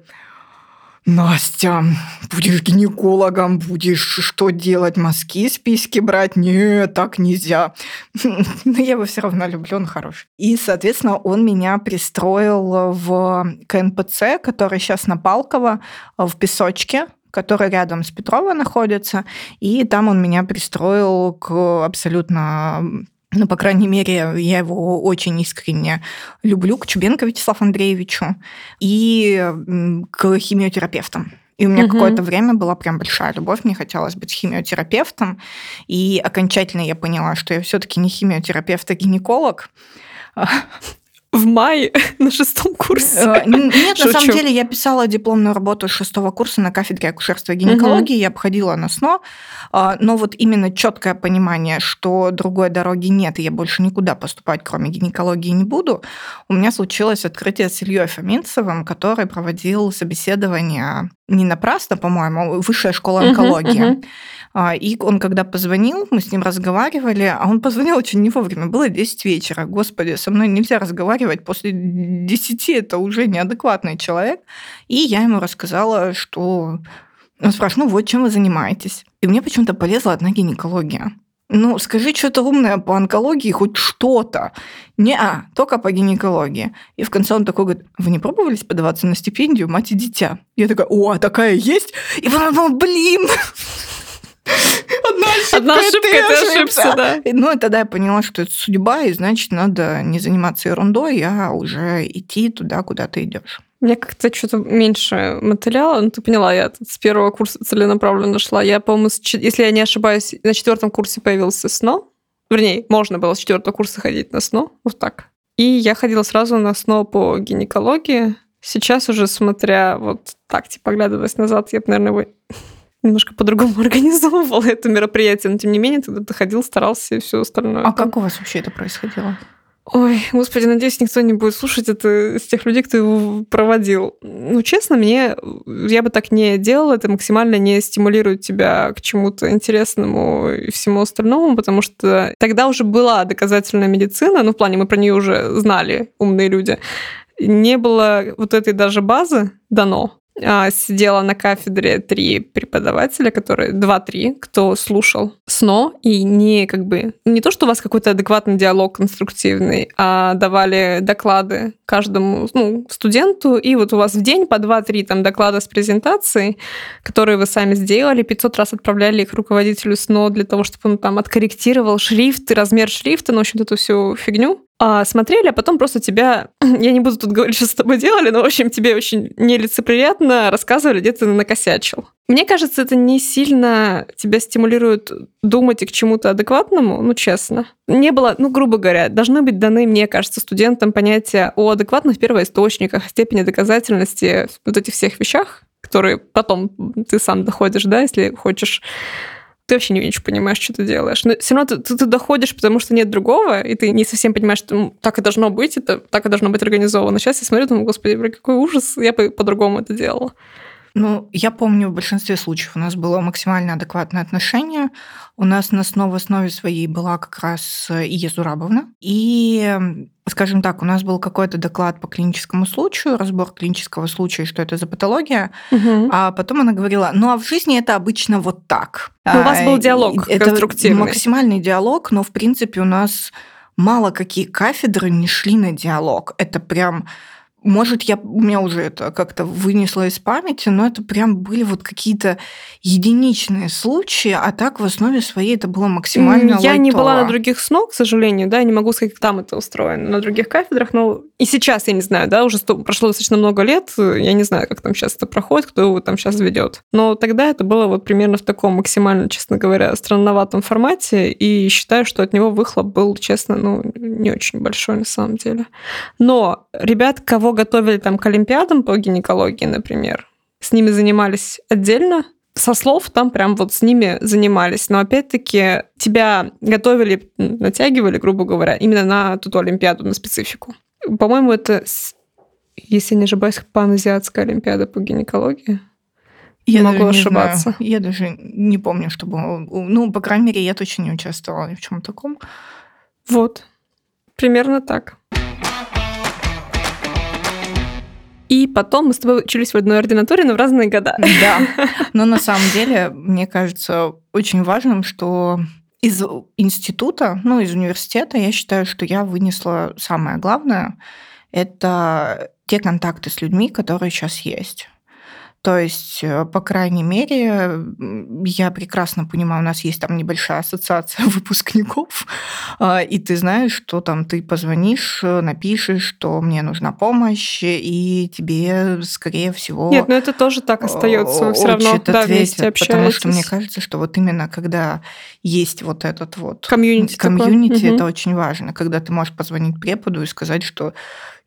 Настя, будешь гинекологом, будешь что делать, мазки с письки брать? Нет, так нельзя. Но я его все равно люблю, он хороший. И, соответственно, он меня пристроил в КНПЦ, который сейчас на Палково, в Песочке, который рядом с Петрова находится, и там он меня пристроил к абсолютно ну, по крайней мере, я его очень искренне люблю, к Чубенко Вячеславу Андреевичу и к химиотерапевтам. И у меня угу. какое-то время была прям большая любовь, мне хотелось быть химиотерапевтом, и окончательно я поняла, что я все-таки не химиотерапевт, а гинеколог в мае на шестом курсе. Э, нет, на самом деле я писала дипломную работу шестого курса на кафедре акушерства и гинекологии, я обходила на СНО, а, но вот именно четкое понимание, что другой дороги нет, и я больше никуда поступать, кроме гинекологии, не буду, у меня случилось открытие с Ильей Фоминцевым, который проводил собеседование не напрасно, по-моему, а высшая школа онкологии. А, и он, когда позвонил, мы с ним разговаривали, а он позвонил очень не вовремя, было 10 вечера. Господи, со мной нельзя разговаривать после 10, это уже неадекватный человек. И я ему рассказала, что... Он спрашивает, ну вот, чем вы занимаетесь? И мне почему-то полезла одна гинекология. Ну, скажи что-то умное по онкологии, хоть что-то. Не, а, только по гинекологии. И в конце он такой говорит, вы не пробовались подаваться на стипендию мать и дитя? Я такая, о, а такая есть? И потом думал, блин, Одна ошибка, Одна ошибка ты, ты ошибся, да. Ну, и тогда я поняла, что это судьба, и значит, надо не заниматься ерундой, а уже идти туда, куда ты идешь. Мне как-то что-то меньше мотыляло. Ну, ты поняла, я с первого курса целенаправленно шла. Я, по-моему, если я не ошибаюсь, на четвертом курсе появился СНО. Вернее, можно было с четвертого курса ходить на СНО. Вот так. И я ходила сразу на СНО по гинекологии. Сейчас уже, смотря вот так, типа, оглядываясь назад, я бы, наверное, немножко по-другому организовывала это мероприятие, но тем не менее тогда ходил, старался и все остальное. А как у вас вообще это происходило? Ой, господи, надеюсь, никто не будет слушать это с тех людей, кто его проводил. Ну, честно, мне я бы так не делала, это максимально не стимулирует тебя к чему-то интересному и всему остальному, потому что тогда уже была доказательная медицина, ну, в плане мы про нее уже знали, умные люди. Не было вот этой даже базы дано, сидела на кафедре три преподавателя, которые два-три, кто слушал СНО и не как бы не то, что у вас какой-то адекватный диалог конструктивный, а давали доклады каждому ну, студенту, и вот у вас в день по два-три там доклада с презентацией, которые вы сами сделали, 500 раз отправляли их руководителю СНО для того, чтобы он там откорректировал шрифт размер шрифта, ну, в общем, эту всю фигню а, смотрели, а потом просто тебя, я не буду тут говорить, что с тобой делали, но, в общем, тебе очень нелицеприятно рассказывали, где ты накосячил. Мне кажется, это не сильно тебя стимулирует думать и к чему-то адекватному, ну, честно. Не было, ну, грубо говоря, должны быть даны, мне кажется, студентам понятия о адекватных первоисточниках, степени доказательности, вот этих всех вещах, которые потом ты сам доходишь, да, если хочешь ты вообще не ничего понимаешь, что ты делаешь. Но все равно ты, ты, ты доходишь, потому что нет другого, и ты не совсем понимаешь, что так и должно быть, это так и должно быть организовано. Сейчас я смотрю, думаю, господи, какой ужас, я бы по-другому это делала. Ну, я помню, в большинстве случаев у нас было максимально адекватное отношение. У нас на основе, основе своей была как раз Ия Зурабовна. И, скажем так, у нас был какой-то доклад по клиническому случаю, разбор клинического случая, что это за патология. Угу. А потом она говорила, ну а в жизни это обычно вот так. Но у вас был диалог это конструктивный. максимальный диалог, но, в принципе, у нас мало какие кафедры не шли на диалог. Это прям может, я, у меня уже это как-то вынесло из памяти, но это прям были вот какие-то единичные случаи, а так в основе своей это было максимально Я лайтово. не была на других снов, к сожалению, да, не могу сказать, как там это устроено, на других кафедрах, но и сейчас я не знаю, да, уже прошло достаточно много лет, я не знаю, как там сейчас это проходит, кто его там сейчас ведет. Но тогда это было вот примерно в таком максимально, честно говоря, странноватом формате, и считаю, что от него выхлоп был, честно, ну, не очень большой на самом деле. Но ребят, кого готовили там к Олимпиадам по гинекологии, например, с ними занимались отдельно, со слов там прям вот с ними занимались. Но опять-таки тебя готовили, натягивали, грубо говоря, именно на ту Олимпиаду, на специфику. По-моему, это, если не ошибаюсь, паназиатская Олимпиада по гинекологии. Я могу даже ошибаться. Не знаю. Я даже не помню, чтобы... Ну, по крайней мере, я точно не участвовала ни в чем таком. Вот. Примерно так. И потом мы с тобой учились в одной ординатуре, но в разные года. Да. Но на самом деле, мне кажется очень важным, что из института, ну, из университета, я считаю, что я вынесла самое главное – это те контакты с людьми, которые сейчас есть. То есть, э, по крайней мере, я прекрасно понимаю, у нас есть там небольшая ассоциация выпускников, а, и ты знаешь, что там ты позвонишь, э, напишешь, что мне нужна помощь, и тебе, скорее всего... Нет, но это тоже так остается. Все равно да, вместе общаетесь. Потому что мне кажется, что вот именно когда есть вот этот вот комьюнити, комьюнити это очень важно, когда ты можешь позвонить преподу и сказать, что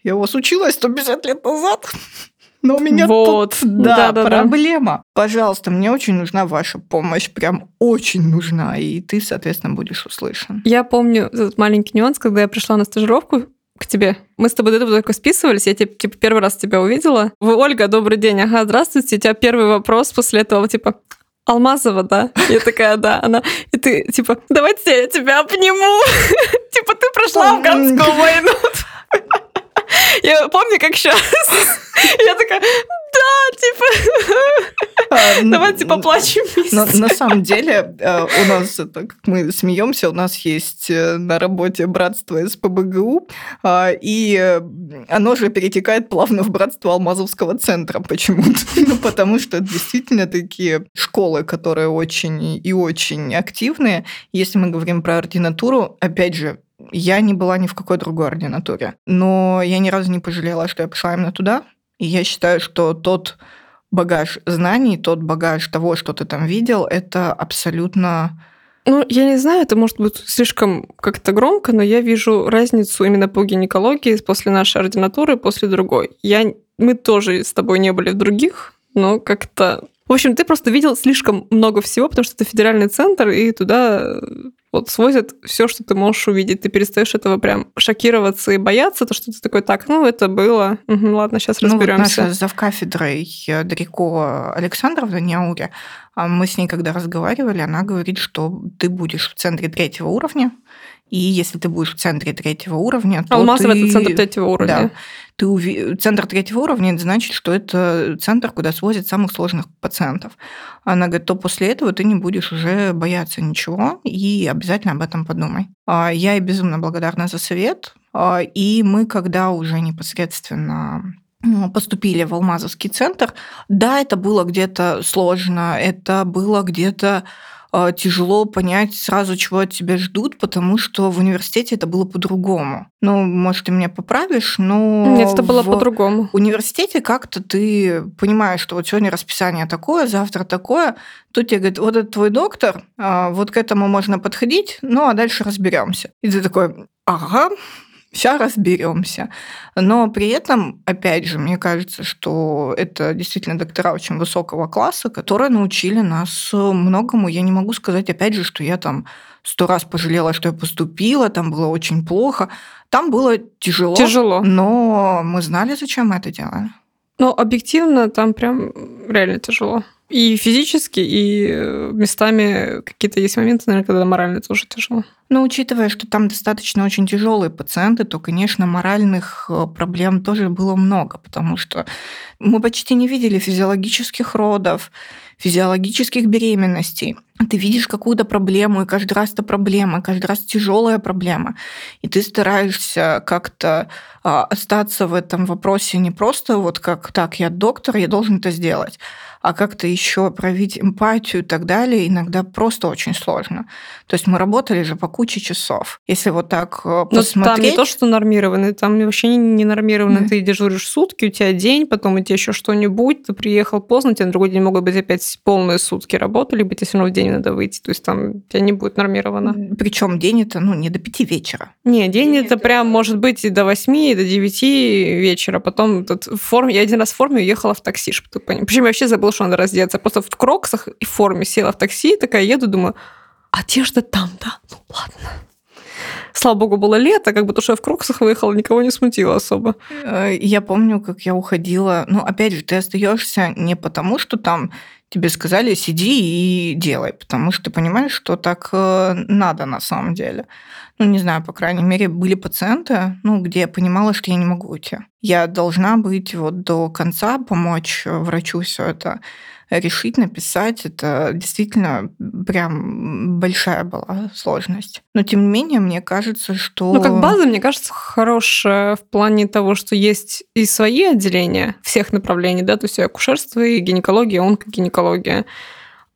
я у вас училась 150 лет назад, но у меня вот. тут да, да, проблема. Да. Пожалуйста, мне очень нужна ваша помощь, прям очень нужна, и ты, соответственно, будешь услышан. Я помню этот маленький нюанс, когда я пришла на стажировку к тебе. Мы с тобой до этого только списывались, я типа первый раз тебя увидела. Вы, Ольга, добрый день, ага, здравствуйте. У тебя первый вопрос после этого, типа, Алмазова, да? Я такая, да. Она, и ты, типа, давайте я тебя обниму. Типа, ты прошла афганскую войну. Я помню, как сейчас. Я такая, типа... А, Давайте поплачем вместе. На самом деле, э, у нас, как мы смеемся, у нас есть э, на работе братство СПБГУ, а, и э, оно же перетекает плавно в братство Алмазовского центра почему-то. Ну, потому что действительно такие школы, которые очень и очень активные. Если мы говорим про ординатуру, опять же, я не была ни в какой другой ординатуре, но я ни разу не пожалела, что я пошла именно туда. И я считаю, что тот багаж знаний, тот багаж того, что ты там видел, это абсолютно ну, я не знаю, это может быть слишком как-то громко, но я вижу разницу именно по гинекологии после нашей ординатуры, после другой. Я, мы тоже с тобой не были в других, но как-то... В общем, ты просто видел слишком много всего, потому что это федеральный центр, и туда вот свозят все, что ты можешь увидеть. Ты перестаешь этого прям шокироваться и бояться, то, что ты такой, так, ну, это было. Угу, ладно, сейчас разберемся. Ну, вот наша завкафедрой Дарико Александровна Няуре, а мы с ней когда разговаривали, она говорит, что ты будешь в центре третьего уровня, и если ты будешь в центре третьего уровня, то Алмазово ты... это центр третьего уровня. Да, ты уви... Центр третьего уровня, это значит, что это центр, куда свозят самых сложных пациентов. Она говорит, то после этого ты не будешь уже бояться ничего, и обязательно об этом подумай. А, я ей безумно благодарна за совет. А, и мы, когда уже непосредственно поступили в Алмазовский центр, да, это было где-то сложно, это было где-то тяжело понять сразу, чего от тебя ждут, потому что в университете это было по-другому. Ну, может, ты меня поправишь, но... Нет, это было по-другому. В университете как-то ты понимаешь, что вот сегодня расписание такое, завтра такое. Тут тебе говорят, вот это твой доктор, а, вот к этому можно подходить, ну, а дальше разберемся. И ты такой, ага, сейчас разберемся. Но при этом, опять же, мне кажется, что это действительно доктора очень высокого класса, которые научили нас многому. Я не могу сказать, опять же, что я там сто раз пожалела, что я поступила, там было очень плохо. Там было тяжело. Тяжело. Но мы знали, зачем мы это делали. Но объективно там прям реально тяжело. И физически, и э, местами какие-то есть моменты, наверное, когда морально тоже тяжело. Но учитывая, что там достаточно очень тяжелые пациенты, то, конечно, моральных э, проблем тоже было много, потому что мы почти не видели физиологических родов, физиологических беременностей. Ты видишь какую-то проблему, и каждый раз это проблема, каждый раз тяжелая проблема. И ты стараешься как-то а, остаться в этом вопросе не просто вот как так, я доктор, я должен это сделать, а как-то еще проявить эмпатию и так далее, иногда просто очень сложно. То есть мы работали же по куче часов. Если вот так посмотреть... Э, Но там не то, что нормированный, там вообще не нормированный. Mm. Ты дежуришь сутки, у тебя день, потом у тебя еще что-нибудь, ты приехал поздно, тебе на другой день могут быть опять полные сутки работы, либо тебе все равно в день надо выйти. То есть там у тебя не будет нормировано. Причем день это ну, не до пяти вечера. Не, день, день это, это прям может быть и до восьми, и до девяти вечера. Потом тут в форме... Я один раз в форме уехала в такси, чтобы ты понял. Причем я вообще забыла, что надо раздеться. Просто в кроксах и в форме села в такси, такая еду, думаю, одежда там, да? Ну ладно. Слава богу, было лето, как бы то, что я в кроксах выехала, никого не смутило особо. Э, я помню, как я уходила. Ну, опять же, ты остаешься не потому, что там тебе сказали сиди и делай, потому что ты понимаешь, что так э, надо на самом деле. Ну, не знаю, по крайней мере, были пациенты, ну, где я понимала, что я не могу уйти. Я должна быть вот до конца, помочь врачу все это решить, написать. Это действительно прям большая была сложность. Но тем не менее, мне кажется, что... Ну, как база, мне кажется, хорошая в плане того, что есть и свои отделения всех направлений, да, то есть и акушерство, и гинекология, онкогинекология.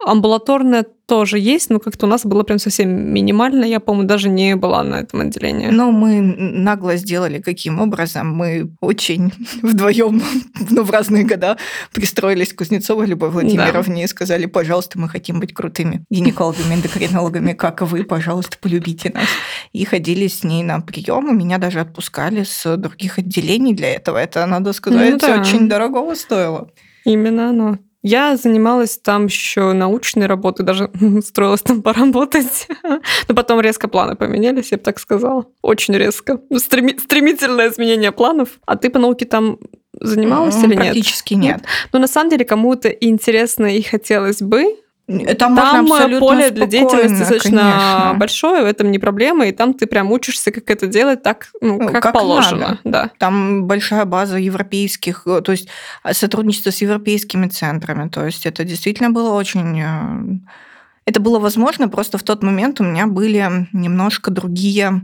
Амбулаторная тоже есть, но как-то у нас было прям совсем минимально. Я, по-моему, даже не была на этом отделении. Но мы нагло сделали каким образом. Мы очень вдвоем, ну, в разные года пристроились к Кузнецовой Любовь Владимировне да. и сказали, пожалуйста, мы хотим быть крутыми гинекологами, эндокринологами, как вы, пожалуйста, полюбите нас. И ходили с ней на прием, и меня даже отпускали с других отделений для этого. Это, надо сказать, ну, да. очень дорогого стоило. Именно оно. Я занималась там еще научной работой, даже строилась там поработать. Но потом резко планы поменялись, я бы так сказала. Очень резко. Стреми- стремительное изменение планов. А ты по науке там занималась mm, или нет? Практически нет. нет. Но на самом деле кому-то интересно и хотелось бы, Там, там можно поле для деятельности достаточно конечно. большое, в этом не проблема, и там ты прям учишься, как это делать так, ну, Ну, как, как положено. надо. Да. Там большая база европейских, э, то есть а, сотрудничество с европейскими центрами. То есть это действительно было очень... э, Это было возможно, просто в тот момент у меня были немножко другие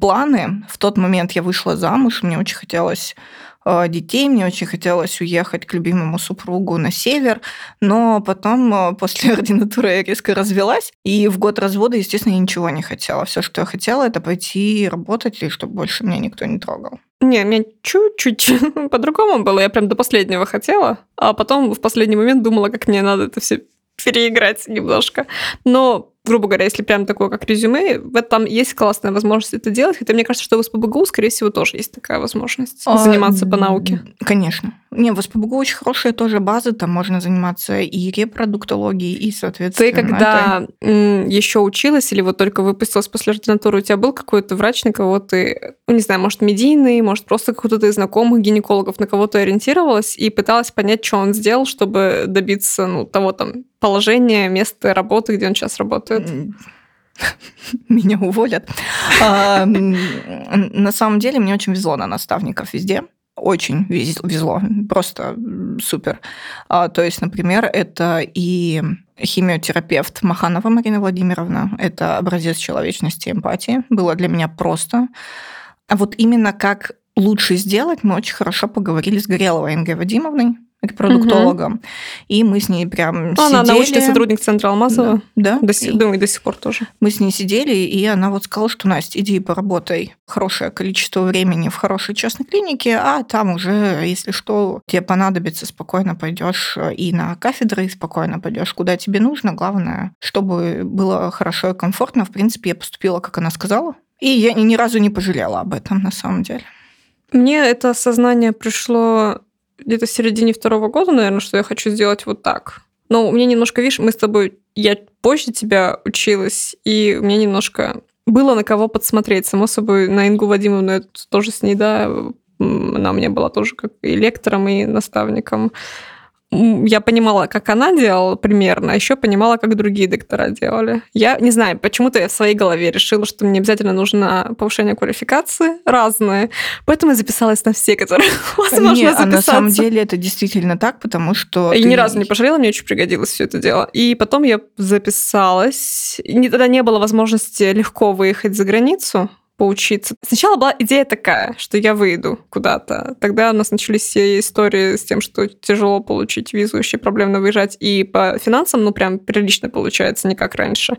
планы. В тот момент я вышла замуж, мне очень хотелось э, детей, мне очень хотелось уехать к любимому супругу на север, но потом э, после ординатуры я резко развелась, и в год развода, естественно, я ничего не хотела. Все, что я хотела, это пойти работать, и чтобы больше меня никто не трогал. Не, у меня чуть-чуть по-другому было. Я прям до последнего хотела, а потом в последний момент думала, как мне надо это все переиграть немножко. Но, грубо говоря, если прям такое, как резюме, в этом есть классная возможность это делать. Хотя мне кажется, что в СПБГУ, скорее всего, тоже есть такая возможность А, заниматься по науке. Конечно. Не, в СПБГУ очень хорошие тоже базы, там можно заниматься и репродуктологией, и, соответственно... Ты когда еще училась или вот только выпустилась после ординатуры, у тебя был какой-то врач, на кого ты, ну, не знаю, может, медийный, может, просто какой-то из знакомых гинекологов, на кого ты ориентировалась и пыталась понять, что он сделал, чтобы добиться ну, того там положения, места работы, где он сейчас работает? М, Меня уволят. А, На самом деле мне очень везло на наставников везде. Очень вез- везло, просто супер. А, То есть, например, это и химиотерапевт Маханова Марина Владимировна, это образец человечности и эмпатии. Было для меня просто. А вот именно как лучше сделать, мы очень хорошо поговорили с Гореловой Ингой Вадимовной, репродуктологом. И мы с ней прям Она сидели. научный сотрудник Центра Алмазова. Да. До сих- И- Думаю, до сих пор тоже. мы с ней сидели, и она вот сказала, что, Настя, иди поработай хорошее количество времени в хорошей частной клинике, а там уже, если что, тебе понадобится, спокойно пойдешь и на кафедры, и спокойно пойдешь, куда тебе нужно. Главное, чтобы было хорошо и комфортно. В принципе, я поступила, как она сказала. И я ни разу не пожалела об этом, на самом деле. Мне это осознание пришло где-то в середине второго года, наверное, что я хочу сделать вот так. Но у меня немножко, видишь, мы с тобой... Я позже тебя училась, и у меня немножко было на кого подсмотреть. Само собой, на Ингу Вадимовну я тоже с ней, да, она у меня была тоже как и лектором, и наставником. Я понимала, как она делала примерно, а еще понимала, как другие доктора делали. Я не знаю, почему-то я в своей голове решила, что мне обязательно нужно повышение квалификации разные, поэтому я записалась на все, которые возможно Не, а на записаться. самом деле это действительно так, потому что... И ты- ни разу не пожалела, мне очень пригодилось все это дело. И потом я записалась. И тогда не было возможности легко выехать за границу поучиться. Сначала была идея такая, что я выйду куда-то. Тогда у нас начались все истории с тем, что тяжело получить визу, вообще проблемно выезжать. И по финансам, ну, прям прилично получается, не как раньше.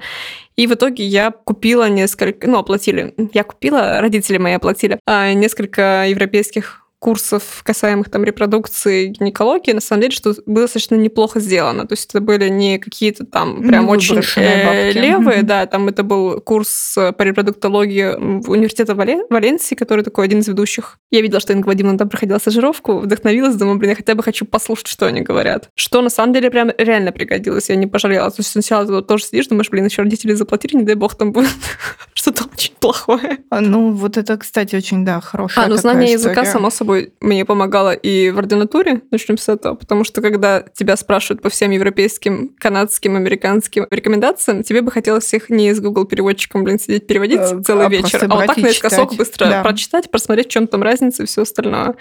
И в итоге я купила несколько, ну, оплатили, я купила, родители мои оплатили, а, несколько европейских курсов, касаемых там репродукции, гинекологии, на самом деле, что было достаточно неплохо сделано. То есть это были не какие-то там Не прям очень э, левые, да, там это был курс э, по репродуктологии университета Вале- Валенсии, который такой один из ведущих. Я видела, что Инга Вадимовна там проходила стажировку, вдохновилась, думаю, блин, я хотя бы хочу послушать, что они говорят. Что на самом деле прям реально пригодилось, я не пожалела. То есть сначала ты тоже сидишь, думаешь, блин, еще родители заплатили, не дай бог там будет что-то очень плохое. А, Ну, вот это, кстати, очень, да, хорошая А, ну знание языка, само собой, мне помогало и в ординатуре, начнем с этого, потому что когда тебя спрашивают по всем европейским, канадским, американским рекомендациям, тебе бы хотелось их не с Google переводчиком, блин, сидеть переводить Э, целый а вечер, а вот так наискосок читать. быстро Да. прочитать, просмотреть, в чем там разница и все остальное.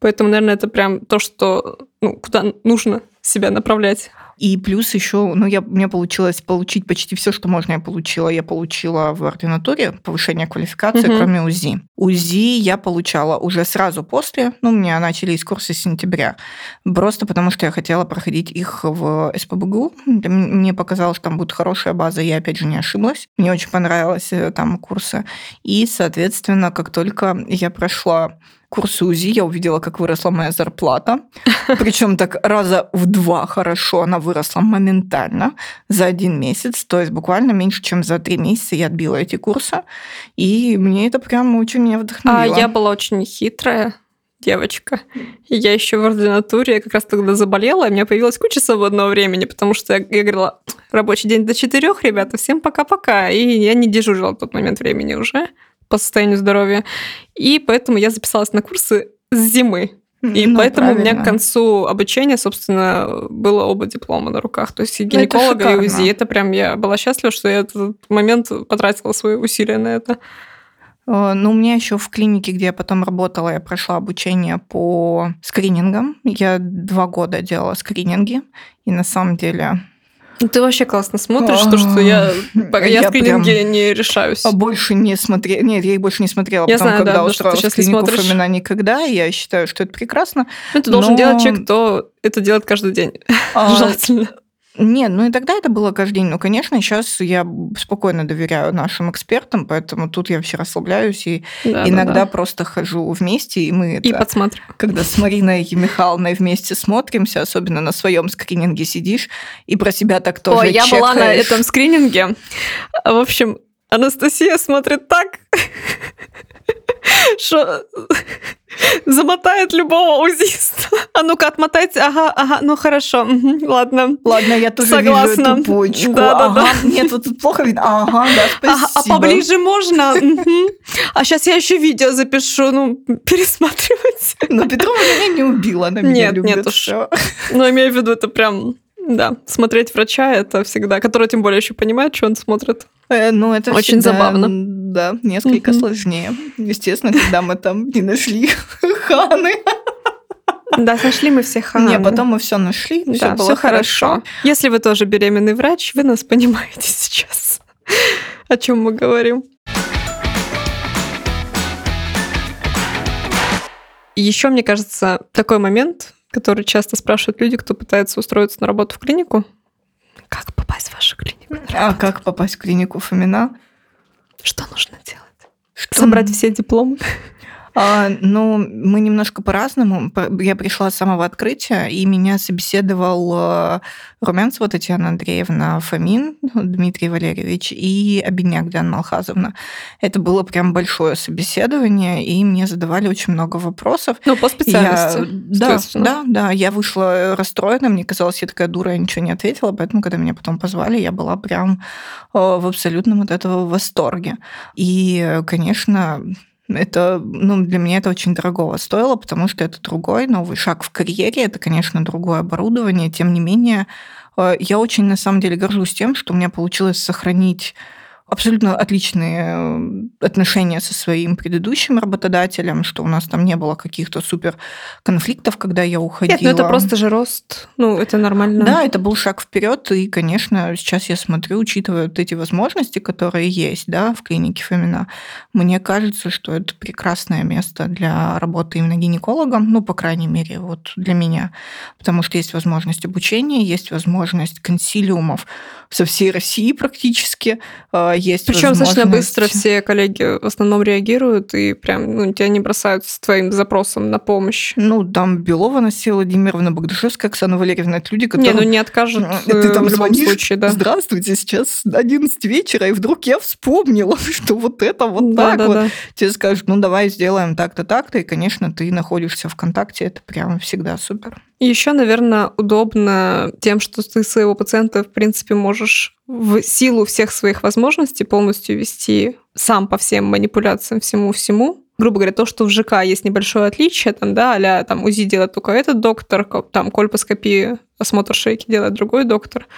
Поэтому, наверное, это прям то, что ну, куда нужно себя направлять. И плюс еще, ну, я, у меня получилось получить почти все, что можно, я получила. Я получила в ординатуре повышение квалификации, Мгм. кроме УЗИ. УЗИ я получала уже сразу после, ну, у меня начались курсы с сентября, просто потому что я хотела проходить их в СПБГУ. Мне показалось, что там будет хорошая база, я, опять же, не ошиблась. Мне очень понравилось э, там курсы. И, соответственно, как только я прошла курсы УЗИ, я увидела, как выросла моя зарплата. Причем так раза в два хорошо она выросла моментально за один месяц. То есть буквально меньше, чем за три месяца я отбила эти курсы. И мне это прям очень меня А вдохновило. я была очень хитрая девочка. И я еще в ординатуре, я как раз тогда заболела, и у меня появилась куча свободного времени, потому что я, я говорила, рабочий день до четырех, ребята, всем пока-пока. И я не дежурила в тот момент времени уже по состоянию здоровья. И поэтому я записалась на курсы с зимы. И ну, поэтому правильно. у меня к концу обучения, собственно, было оба диплома на руках. То есть и гинеколога, и УЗИ. Это прям я была счастлива, что я этот момент потратила свои усилия на это. Э, ну, у меня еще в клинике, где я потом работала, я прошла обучение по скринингам. Я два года делала скрининги, и на самом деле ну, ты вообще классно смотришь, то, что я, пока я, я скрининги не решаюсь. А больше не смотрела. Нет, я их больше не смотрела. Я потом, знаю, когда да, устроилась в клинику Фомина никогда, я считаю, что это прекрасно. Ну, это но... должен делать человек, кто это делает каждый день. А, Желательно. Нет, ну и тогда это было каждый день. Ну, конечно, сейчас я спокойно доверяю нашим экспертам, поэтому тут я все расслабляюсь и да, иногда да, да. просто хожу вместе, и мы и это, подсмотрим. Когда с Мариной Михайловной вместе смотримся, особенно на своем скрининге сидишь, и про себя так тоже Ой, я была на этом скрининге. В общем, Анастасия смотрит так, что замотает любого узиста. А ну-ка, отмотайте. Ага, ага, ну хорошо, ладно. Ладно, я тоже Согласна. вижу эту почку. Да, да, ага, да. Нет, вот тут плохо видно. Ага, да, спасибо. Ага, а поближе можно? А сейчас я еще видео запишу, ну, пересматривать. Но Петрова меня не убила, она меня нет, любит. Нет, уж. Ну, имею в виду, это прям да, смотреть врача это всегда, который тем более еще понимает, что он смотрит. Э, ну, это очень всегда, забавно. Да, несколько mm-hmm. сложнее. Естественно, когда мы там не нашли Ханы. Да, нашли мы все Ханы. Не, потом мы все нашли, все да, было все хорошо. хорошо. Если вы тоже беременный врач, вы нас понимаете сейчас, о чем мы говорим. Еще, мне кажется, такой момент, который часто спрашивают люди, кто пытается устроиться на работу в клинику. Как попасть в вашу клинику? А как попасть в клинику Фомина? Что нужно делать? Что? Собрать все дипломы? А, ну, мы немножко по-разному. Я пришла с самого открытия, и меня собеседовал э, Румянцева Татьяна Андреевна Фомин, Дмитрий Валерьевич, и Обедняк Диана Малхазовна. Это было прям большое собеседование, и мне задавали очень много вопросов. Ну, по специальности. Я, да, да, да. Я вышла расстроена, мне казалось, я такая дура, я ничего не ответила, поэтому, когда меня потом позвали, я была прям э, в абсолютном от этого восторге. И, конечно, это, ну, для меня это очень дорого стоило, потому что это другой новый шаг в карьере, это, конечно, другое оборудование. Тем не менее, э, я очень, на самом деле, горжусь тем, что у меня получилось сохранить абсолютно отличные э, отношения со своим предыдущим работодателем, что у нас там не было каких-то супер конфликтов, когда я уходила. Нет, ну это просто же рост, ну это нормально. Да, это был шаг вперед, и, конечно, сейчас я смотрю, учитывая вот эти возможности, которые есть, да, в клинике Фомина, мне кажется, что это прекрасное место для работы именно гинекологом, ну, по крайней мере, вот для меня, потому что есть возможность обучения, есть возможность консилиумов со всей России практически, э, есть Причем достаточно быстро все коллеги в основном реагируют и прям ну, тебя не бросают с твоим запросом на помощь. Ну, там Белова, Настя Владимировна, Богдушевская, Оксана Валерьевна, это люди, которые... Не, ну не откажут ты там в любом случае, да. Здравствуйте, сейчас 11 вечера, и вдруг я вспомнила, что вот это вот да, так да, вот. Да. Тебе скажут, ну давай сделаем так-то, так-то, и, конечно, ты находишься в контакте, это прям всегда супер. Еще, наверное, удобно тем, что ты своего пациента, в принципе, можешь в силу всех своих возможностей полностью вести сам по всем манипуляциям, всему-всему. Грубо говоря, то, что в ЖК есть небольшое отличие, там, да, а там УЗИ делает только этот доктор, там кольпоскопию, осмотр шейки делает другой доктор,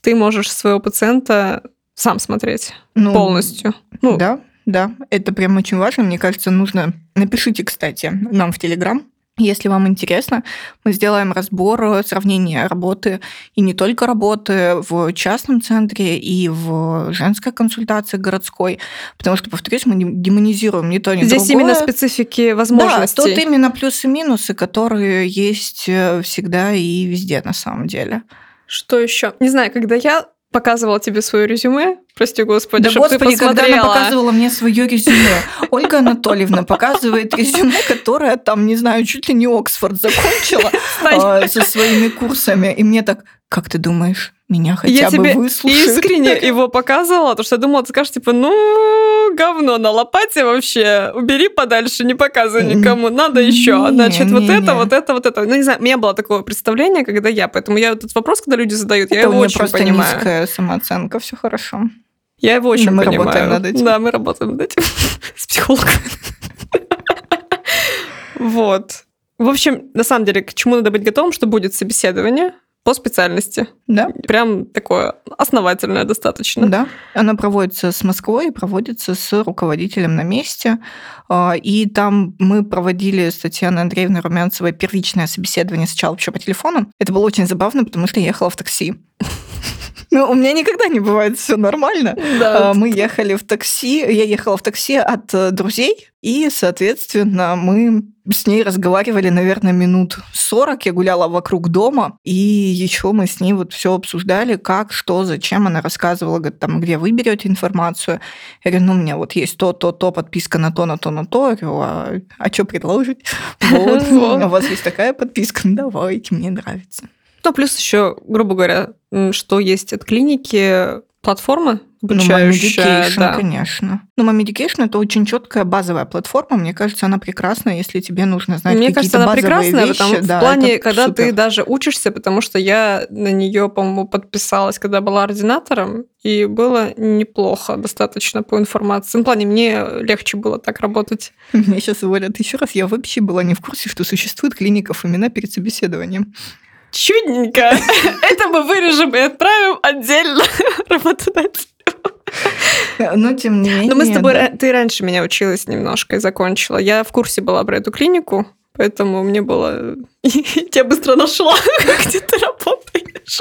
ты можешь своего пациента сам смотреть ну, полностью. Ну, да, да, это прям очень важно. Мне кажется, нужно... Напишите, кстати, нам в Телеграм, если вам интересно, мы сделаем разбор, э, сравнение работы и не только работы в частном центре и в женской консультации городской, потому что, повторюсь, мы демонизируем не то, ни Здесь другое. именно специфики возможностей. Да, тут именно плюсы и минусы, которые есть э, всегда и везде на самом деле. Что еще? Не знаю, когда я показывала тебе свое резюме, прости господи, да чтобы господи, ты посмотрела. когда она показывала мне свое резюме, Ольга Анатольевна показывает резюме, которое там, не знаю, чуть ли не Оксфорд закончила э, со своими курсами, и мне так, как ты думаешь, меня хотя я бы тебе выслушают. искренне его показывала, потому что я думала, ты скажешь, типа, ну, говно на лопате вообще, убери подальше, не показывай никому, надо еще. Значит, не, вот не, это, не. вот это, вот это. Ну, не знаю, у меня было такое представление, когда я, поэтому я этот вопрос, когда люди задают, это я его очень просто понимаю. низкая самооценка, все хорошо. Я его очень мы понимаю. работаем над этим. Да, мы работаем над этим с психологом. Вот. В общем, на самом деле, к чему надо быть готовым, что будет собеседование по специальности. Да. Прям такое основательное достаточно. Да. Оно проводится с Москвой, проводится с руководителем на месте. А, и там мы проводили с Татьяной Андреевной Румянцевой первичное собеседование сначала вообще по телефону. Это было очень забавно, потому что я ехала в такси. Ну, у меня никогда не бывает все нормально. Да. А, Мы ехали в такси, я ехала в такси от э, друзей, и, соответственно, мы с ней разговаривали, наверное, минут 40. Я гуляла вокруг дома, и еще мы с ней вот все обсуждали, как, что, зачем. Она рассказывала, говорит, там, где вы берете информацию. Я говорю, ну, у меня вот есть то, то, то, подписка на то, на то, на то. Я говорю, а, а что предложить? Вот, Вот. у вас есть такая подписка? Ну, давайте, мне нравится. Ну, плюс еще, грубо говоря, что есть от клиники платформа Ну, обучающая. Medication, да. конечно. Ну, Medication это очень четкая базовая платформа. Мне кажется, она прекрасна, если тебе нужно знать Мне какие-то кажется, она прекрасная, вещи. потому Да, в плане, когда ты супер. даже учишься, потому что я на нее, по-моему, подписалась, когда была ординатором, и было неплохо достаточно по информации. Ну, В плане, мне легче было так работать. Меня сейчас уволят еще раз. Я вообще была не в курсе, что существует клиника Фомина перед собеседованием. Чудненько. Это мы вырежем и отправим отдельно работодателю. Но, тем не менее... Но мы с тобой... да. Ты раньше меня училась немножко и закончила. Я в курсе была про эту клинику, поэтому мне было... Я быстро нашла, где ты работаешь.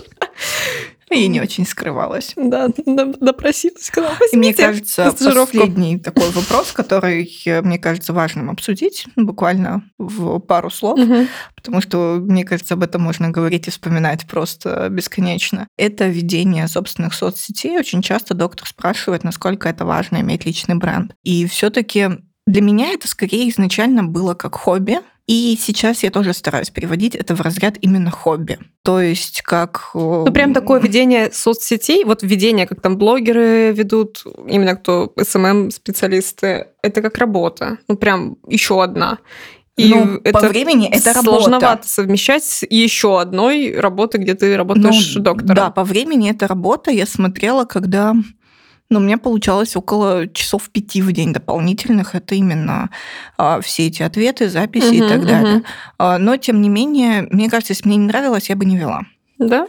И не очень скрывалась. Да, допросилась, сказала, И мне «Возьмите кажется, на стажировку». последний такой вопрос, который, мне кажется, важным обсудить, ну, буквально в пару слов, Мгм. потому что, мне кажется, об этом можно говорить и вспоминать просто бесконечно. Это ведение собственных соцсетей. Очень часто доктор спрашивает, насколько это важно иметь личный бренд. И все таки для меня это скорее изначально было как хобби, и сейчас я тоже стараюсь переводить это в разряд именно хобби. То есть как... Ну, прям такое ведение соцсетей, вот ведение, как там блогеры ведут, именно кто СММ-специалисты, это как работа. Ну, прям еще одна. И Ну, по времени это работа. сложновато совмещать с еще одной работой, где ты работаешь Ну, доктором. Да, по времени это работа. Я смотрела, когда... Ну, у меня получалось около часов пяти в день дополнительных. Это именно а, все эти ответы, записи и Мгм, так далее. мгм. А, но, тем не менее, мне кажется, если мне не нравилось, я бы не вела. Да?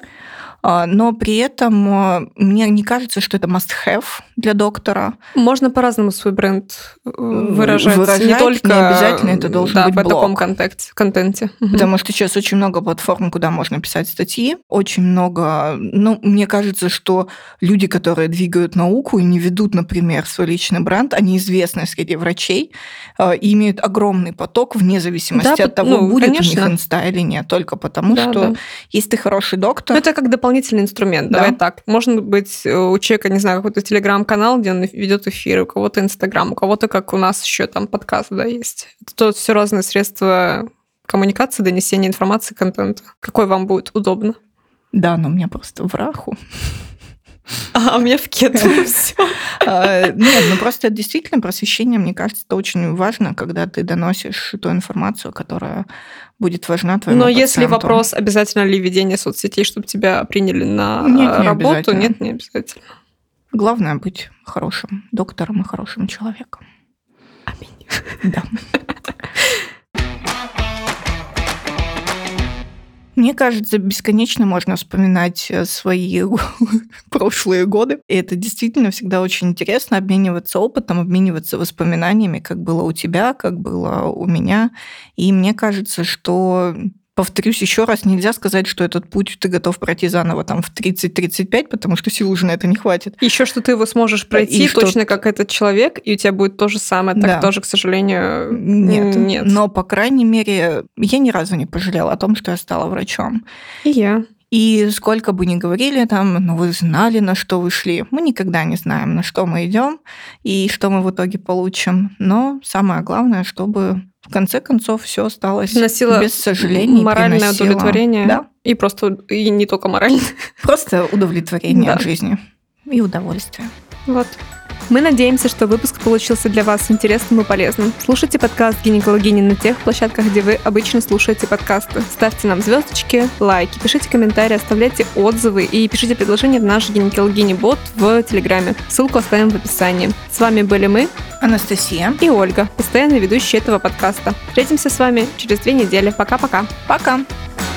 А, но при этом а, мне не кажется, что это must-have для доктора. Можно по-разному свой бренд э, выражать. выражать, не только не обязательно это должен да, быть в таком блог. контекте, контенте. Потому что сейчас очень много платформ, куда можно писать статьи. Очень много... Ну, мне кажется, что люди, которые двигают науку и не ведут, например, свой личный бренд, они известны среди врачей э, и имеют огромный поток вне зависимости Да, от того, ну, будет у конечно. них инста или нет. Только потому, Да, что да. если ты хороший доктор... Ну, это как дополнительный инструмент. Да. Давай так. Может быть, э, у человека, не знаю, какой-то телеграм-канал, где он ведет эфиры, у кого-то инстаграм, у кого-то, как у нас еще там подкаст, да, есть. Это все разные средства коммуникации, донесения информации, контента. Какой вам будет удобно? Да, но у меня просто в раху. А у меня в кету все. А, Нет, ну просто действительно просвещение, мне кажется, это очень важно, когда ты доносишь ту информацию, которая будет важна твоему Но если пациенту. вопрос, обязательно ли ведение соцсетей, чтобы тебя приняли на Нет, не э, работу, нет, не обязательно. Главное быть хорошим доктором и хорошим человеком. Аминь. Да. Мне кажется, бесконечно можно вспоминать э, свои прошлые годы. И это действительно всегда очень интересно обмениваться опытом, обмениваться воспоминаниями, как было у тебя, как было у меня. И мне кажется, что Повторюсь еще раз, нельзя сказать, что этот путь ты готов пройти заново там в 30-35, потому что сил уже на это не хватит. Еще что ты его сможешь пройти И что- точно как этот человек, и у тебя будет то же самое. Так Да. тоже, к сожалению, Нет. нет. Но, по крайней мере, я ни разу не пожалела о том, что я стала врачом. И я. И сколько бы ни говорили там, ну вы знали, на что вы шли. Мы никогда не знаем, на что мы идем и что мы в итоге получим. Но самое главное, чтобы в конце концов все осталось Приносило без сожалений. моральное приносило- удовлетворение. Да, И просто, и не только моральное. просто удовлетворение Да. от жизни и удовольствие. Вот. Мы надеемся, что выпуск получился для вас интересным и полезным. Слушайте подкаст «Гинекологини» на тех площадках, где вы обычно слушаете подкасты. Ставьте нам звездочки, лайки, пишите комментарии, оставляйте отзывы и пишите предложения в наш «Гинекологини-бот» в Телеграме. Ссылку оставим в описании. С вами были мы, Анастасия и Ольга, постоянные ведущие этого подкаста. Встретимся с вами через две недели. Пока-пока. Пока. -пока. Пока.